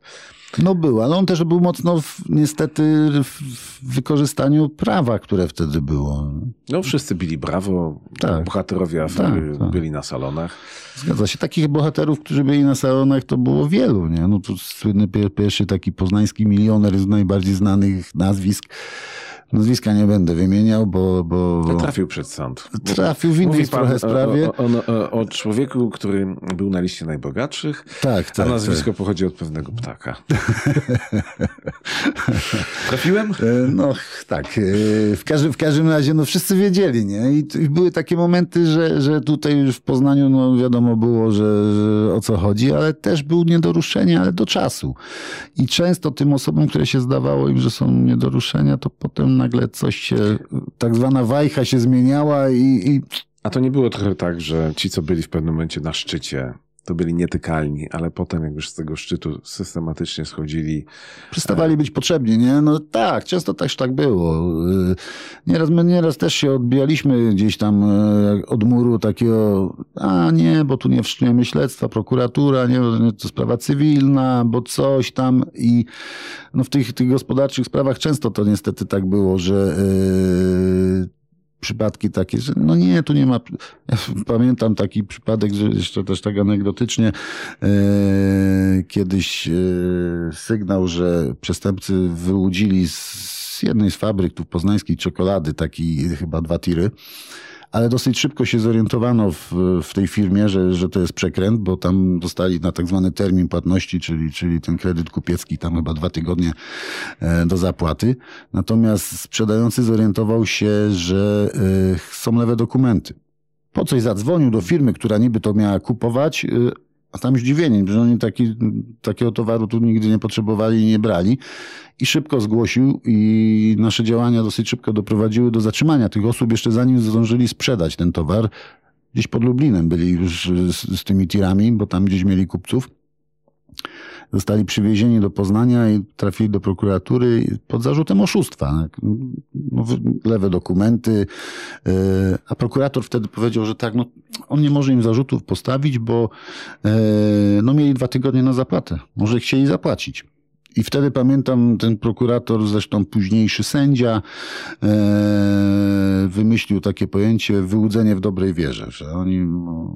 No był, ale on też był mocno w, niestety w, wykorzystaniu prawa, które wtedy było. No wszyscy bili brawo, Tak. bohaterowie afery Tak, tak. byli na salonach. Zgadza się. Takich bohaterów, którzy byli na salonach, to było wielu. Nie? No tu słynny pier- pierwszy taki poznański milioner z najbardziej znanych nazwisk. Nazwiska nie będę wymieniał, bo, bo No, trafił przed sąd. trafił w innej trochę sprawie. O, o, o, o człowieku, który był na liście najbogatszych, tak, a tak. nazwisko pochodzi od pewnego ptaka. Trafiłem? tak. E, No tak, e, w każdym, w każdym razie no wszyscy wiedzieli, nie? I, i były takie momenty, że, że tutaj już w Poznaniu no wiadomo było, że, że o co chodzi, ale też był nie do ruszenia, ale do czasu. I często tym osobom, które się zdawało im, że są nie do ruszenia, to potem nagle coś się, tak zwana wajcha się zmieniała i, i A to nie było trochę tak, że ci, co byli w pewnym momencie na szczycie, to byli nietykalni, ale potem jak już z tego szczytu systematycznie schodzili, przestawali być potrzebni, nie? No tak, często też tak było. Y, Nieraz my nieraz też się odbijaliśmy gdzieś tam y, od muru takiego, a nie, bo tu nie wszczniemy śledztwa, prokuratura, nie, to sprawa cywilna, bo coś tam i no w tych, tych gospodarczych sprawach często to niestety tak było, że y, przypadki takie, że no nie, tu nie ma. Ja pamiętam taki przypadek, że jeszcze też tak anegdotycznie, e, kiedyś e, sygnał, że przestępcy wyłudzili z, z jednej z fabryk tu poznańskiej czekolady, taki chyba dwa tiry. Ale dosyć szybko się zorientowano w, w tej firmie, że, że to jest przekręt, bo tam dostali na tak zwany termin płatności, czyli, czyli ten kredyt kupiecki, tam chyba dwa tygodnie e, do zapłaty. Natomiast sprzedający zorientował się, że e, są lewe dokumenty. Po coś zadzwonił do firmy, która niby to miała kupować, e, a tam zdziwieni, że oni taki, takiego towaru tu nigdy nie potrzebowali i nie brali. I szybko zgłosił i nasze działania dosyć szybko doprowadziły do zatrzymania tych osób, jeszcze zanim zdążyli sprzedać ten towar. Gdzieś pod Lublinem byli już z, z tymi tirami, bo tam gdzieś mieli kupców. Zostali przywiezieni do Poznania i trafili do prokuratury pod zarzutem oszustwa. No, Lewe dokumenty. e, A prokurator wtedy powiedział, że tak, no, on nie może im zarzutów postawić, bo e, no, mieli dwa tygodnie na zapłatę. Może chcieli zapłacić. I wtedy pamiętam ten prokurator, zresztą późniejszy sędzia, e, wymyślił takie pojęcie wyłudzenie w dobrej wierze, że oni no,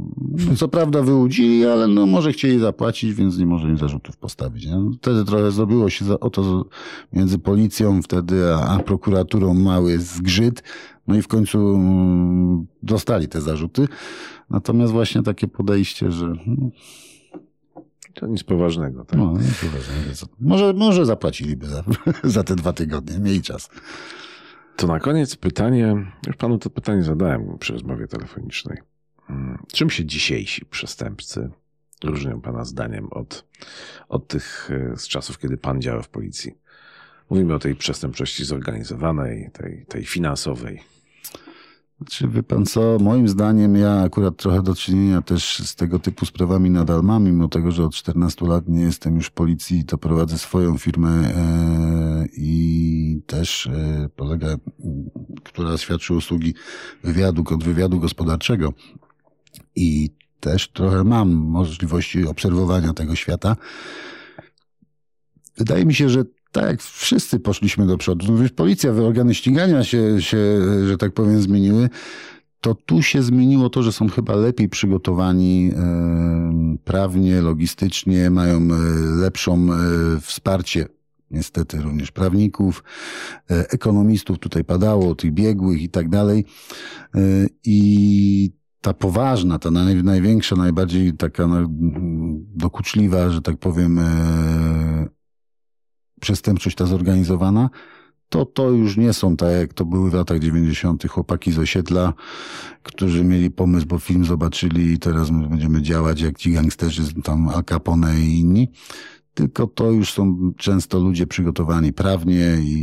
co prawda wyłudzili, ale no może chcieli zapłacić, więc nie może im zarzutów postawić. Nie? Wtedy trochę zrobiło się za, oto między policją wtedy, a, a prokuraturą mały zgrzyt. No i w końcu mm, dostali te zarzuty. Natomiast właśnie takie podejście, że no, to nic poważnego. Tak? no, nie poważnie, co- może, może zapłaciliby za, za te dwa tygodnie, mieli czas. To na koniec pytanie, już panu to pytanie zadałem przy rozmowie telefonicznej. Mm, Czym się dzisiejsi przestępcy różnią pana zdaniem od, od tych e, z czasów, kiedy pan działał w policji? Mówimy o tej przestępczości zorganizowanej, tej, tej finansowej. Czy wie pan co, moim zdaniem ja akurat trochę do czynienia też z tego typu sprawami nadal mam, mimo tego, że od 14 lat nie jestem już w policji, to prowadzę swoją firmę e, i też e, polega, która świadczy usługi wywiadu, kontrwywiadu gospodarczego i też trochę mam możliwości obserwowania tego świata. Wydaje mi się, że tak jak wszyscy poszliśmy do przodu, no wiesz, policja, organy ścigania się, się, że tak powiem, zmieniły, to tu się zmieniło to, że są chyba lepiej przygotowani prawnie, logistycznie, mają e, lepszą e, wsparcie niestety również prawników, e, ekonomistów tutaj padało, tych biegłych i tak dalej. I ta poważna, ta naj, największa, najbardziej taka no, dokuczliwa, że tak powiem, przestępczość ta zorganizowana, to to już nie są tak, jak to były w latach 90. chłopaki z osiedla, którzy mieli pomysł, bo film zobaczyli i teraz my będziemy działać jak ci gangsterzy, tam Al Capone i inni. Tylko to już są często ludzie przygotowani prawnie i,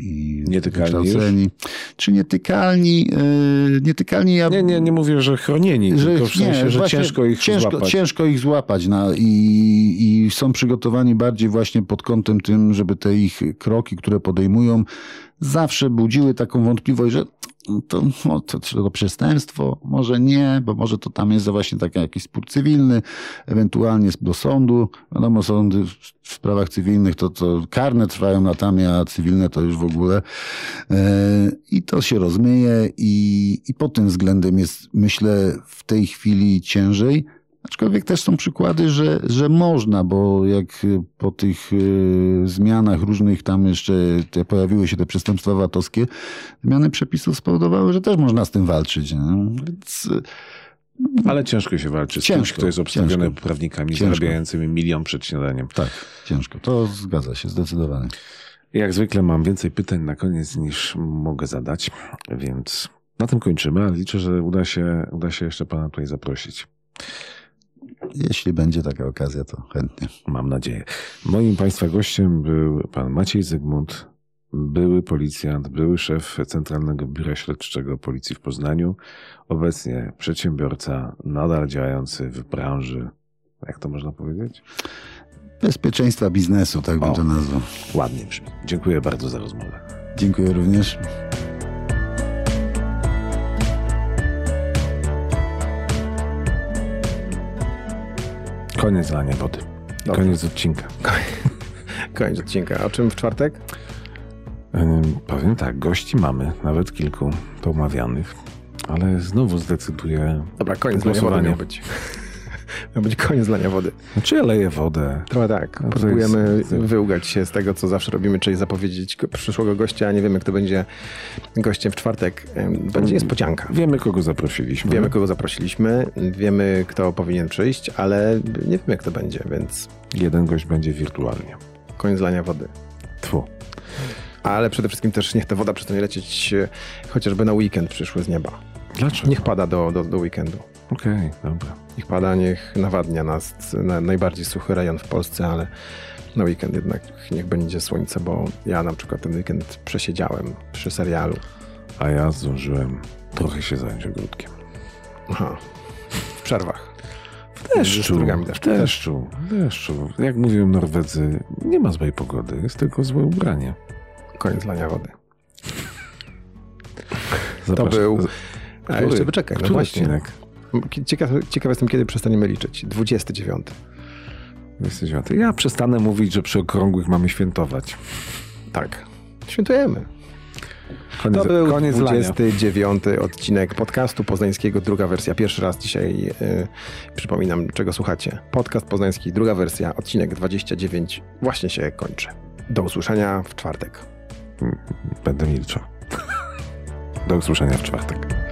i Nietykalni wykształceni. Czy nietykalni? Yy, nietykalni ja... Nie, nie, nie mówię, że chronieni, że, tylko w sensie, nie, że ciężko ich ciężko, złapać. Ciężko ich złapać na, i, i są przygotowani bardziej właśnie pod kątem tym, żeby te ich kroki, które podejmują, zawsze budziły taką wątpliwość, że to, no, to, to przestępstwo? Może nie, bo może to tam jest właśnie taki jakiś spór cywilny, ewentualnie do sądu. Wiadomo, sądy w sprawach cywilnych to, to karne trwają latami, a cywilne to już w ogóle. E, I to się rozmyje i, i pod tym względem jest, myślę, w tej chwili ciężej. Aczkolwiek też są przykłady, że, że można, bo jak po tych y, zmianach różnych tam jeszcze te, pojawiły się te przestępstwa VAT-owskie, zmiany przepisów spowodowały, że też można z tym walczyć. Nie? Więc Ale ciężko się walczy z Ciężko, kimś, kto jest obstawiony ciężko. prawnikami Ciężko. zarabiającymi milion przed śniadaniem. tak, ciężko. To zgadza się, zdecydowanie. Jak zwykle mam więcej pytań na koniec niż mogę zadać, więc na tym kończymy, ale liczę, że uda się, uda się jeszcze pana tutaj zaprosić. Jeśli będzie taka okazja, to chętnie. Mam nadzieję. Moim Państwa gościem był pan Maciej Zygmunt, były policjant, były szef Centralnego Biura Śledczego Policji w Poznaniu, obecnie przedsiębiorca, nadal działający w branży, jak to można powiedzieć? Bezpieczeństwa biznesu, tak bym O. to nazwał. Ładnie brzmi. Dziękuję bardzo za rozmowę. Dziękuję również. Koniec lania wody. Dobrze. Koniec odcinka. Koniec odcinka. O czym w czwartek? Powiem tak, gości mamy, nawet kilku pomawianych, ale znowu zdecyduję. Dobra, koniec miał być. Miał być koniec lania wody. Czy ja leję wodę? Trochę tak. No Próbujemy jest- wyłgać się z tego, co zawsze robimy, czyli zapowiedzieć go- przyszłego gościa, a nie wiemy, kto będzie gościem w czwartek. Będzie niespodzianka. Wiemy, kogo zaprosiliśmy. Wiemy, kogo zaprosiliśmy, wiemy, kto powinien przyjść, ale nie wiemy, kto będzie, więc Jeden gość będzie wirtualnie. koniec lania wody. Tfu. Ale przede wszystkim też niech ta woda przestanie lecieć e, chociażby na weekend przyszły z nieba. Dlaczego? Niech pada do, do, do weekendu. Okej, dobra. Niech pada, niech nawadnia nas na najbardziej suchy rejon w Polsce, ale na weekend jednak niech będzie słońce, bo ja na przykład ten weekend przesiedziałem przy serialu. A ja zdążyłem trochę się zająć ogródkiem. Aha. W przerwach. W deszczu, deszczu. deszczu, w deszczu. Jak mówią Norwedzy, nie ma złej pogody, jest tylko złe ubranie. Koniec lania wody. To Zapraszam. był... A jeszcze wyczekaj, no właśnie. odcinek? Ciekaw, ciekaw jestem, kiedy przestaniemy liczyć. 29. 29. Ja przestanę mówić, że przy okrągłych mamy świętować. Tak. Świętujemy. Koniec, To był koniec lania. 29 odcinek podcastu poznańskiego, druga wersja. Pierwszy raz dzisiaj y, przypominam, czego słuchacie. Podcast poznański, druga wersja, odcinek 29 właśnie się kończy. Do usłyszenia w czwartek. Będę milczał. Do usłyszenia w czwartek.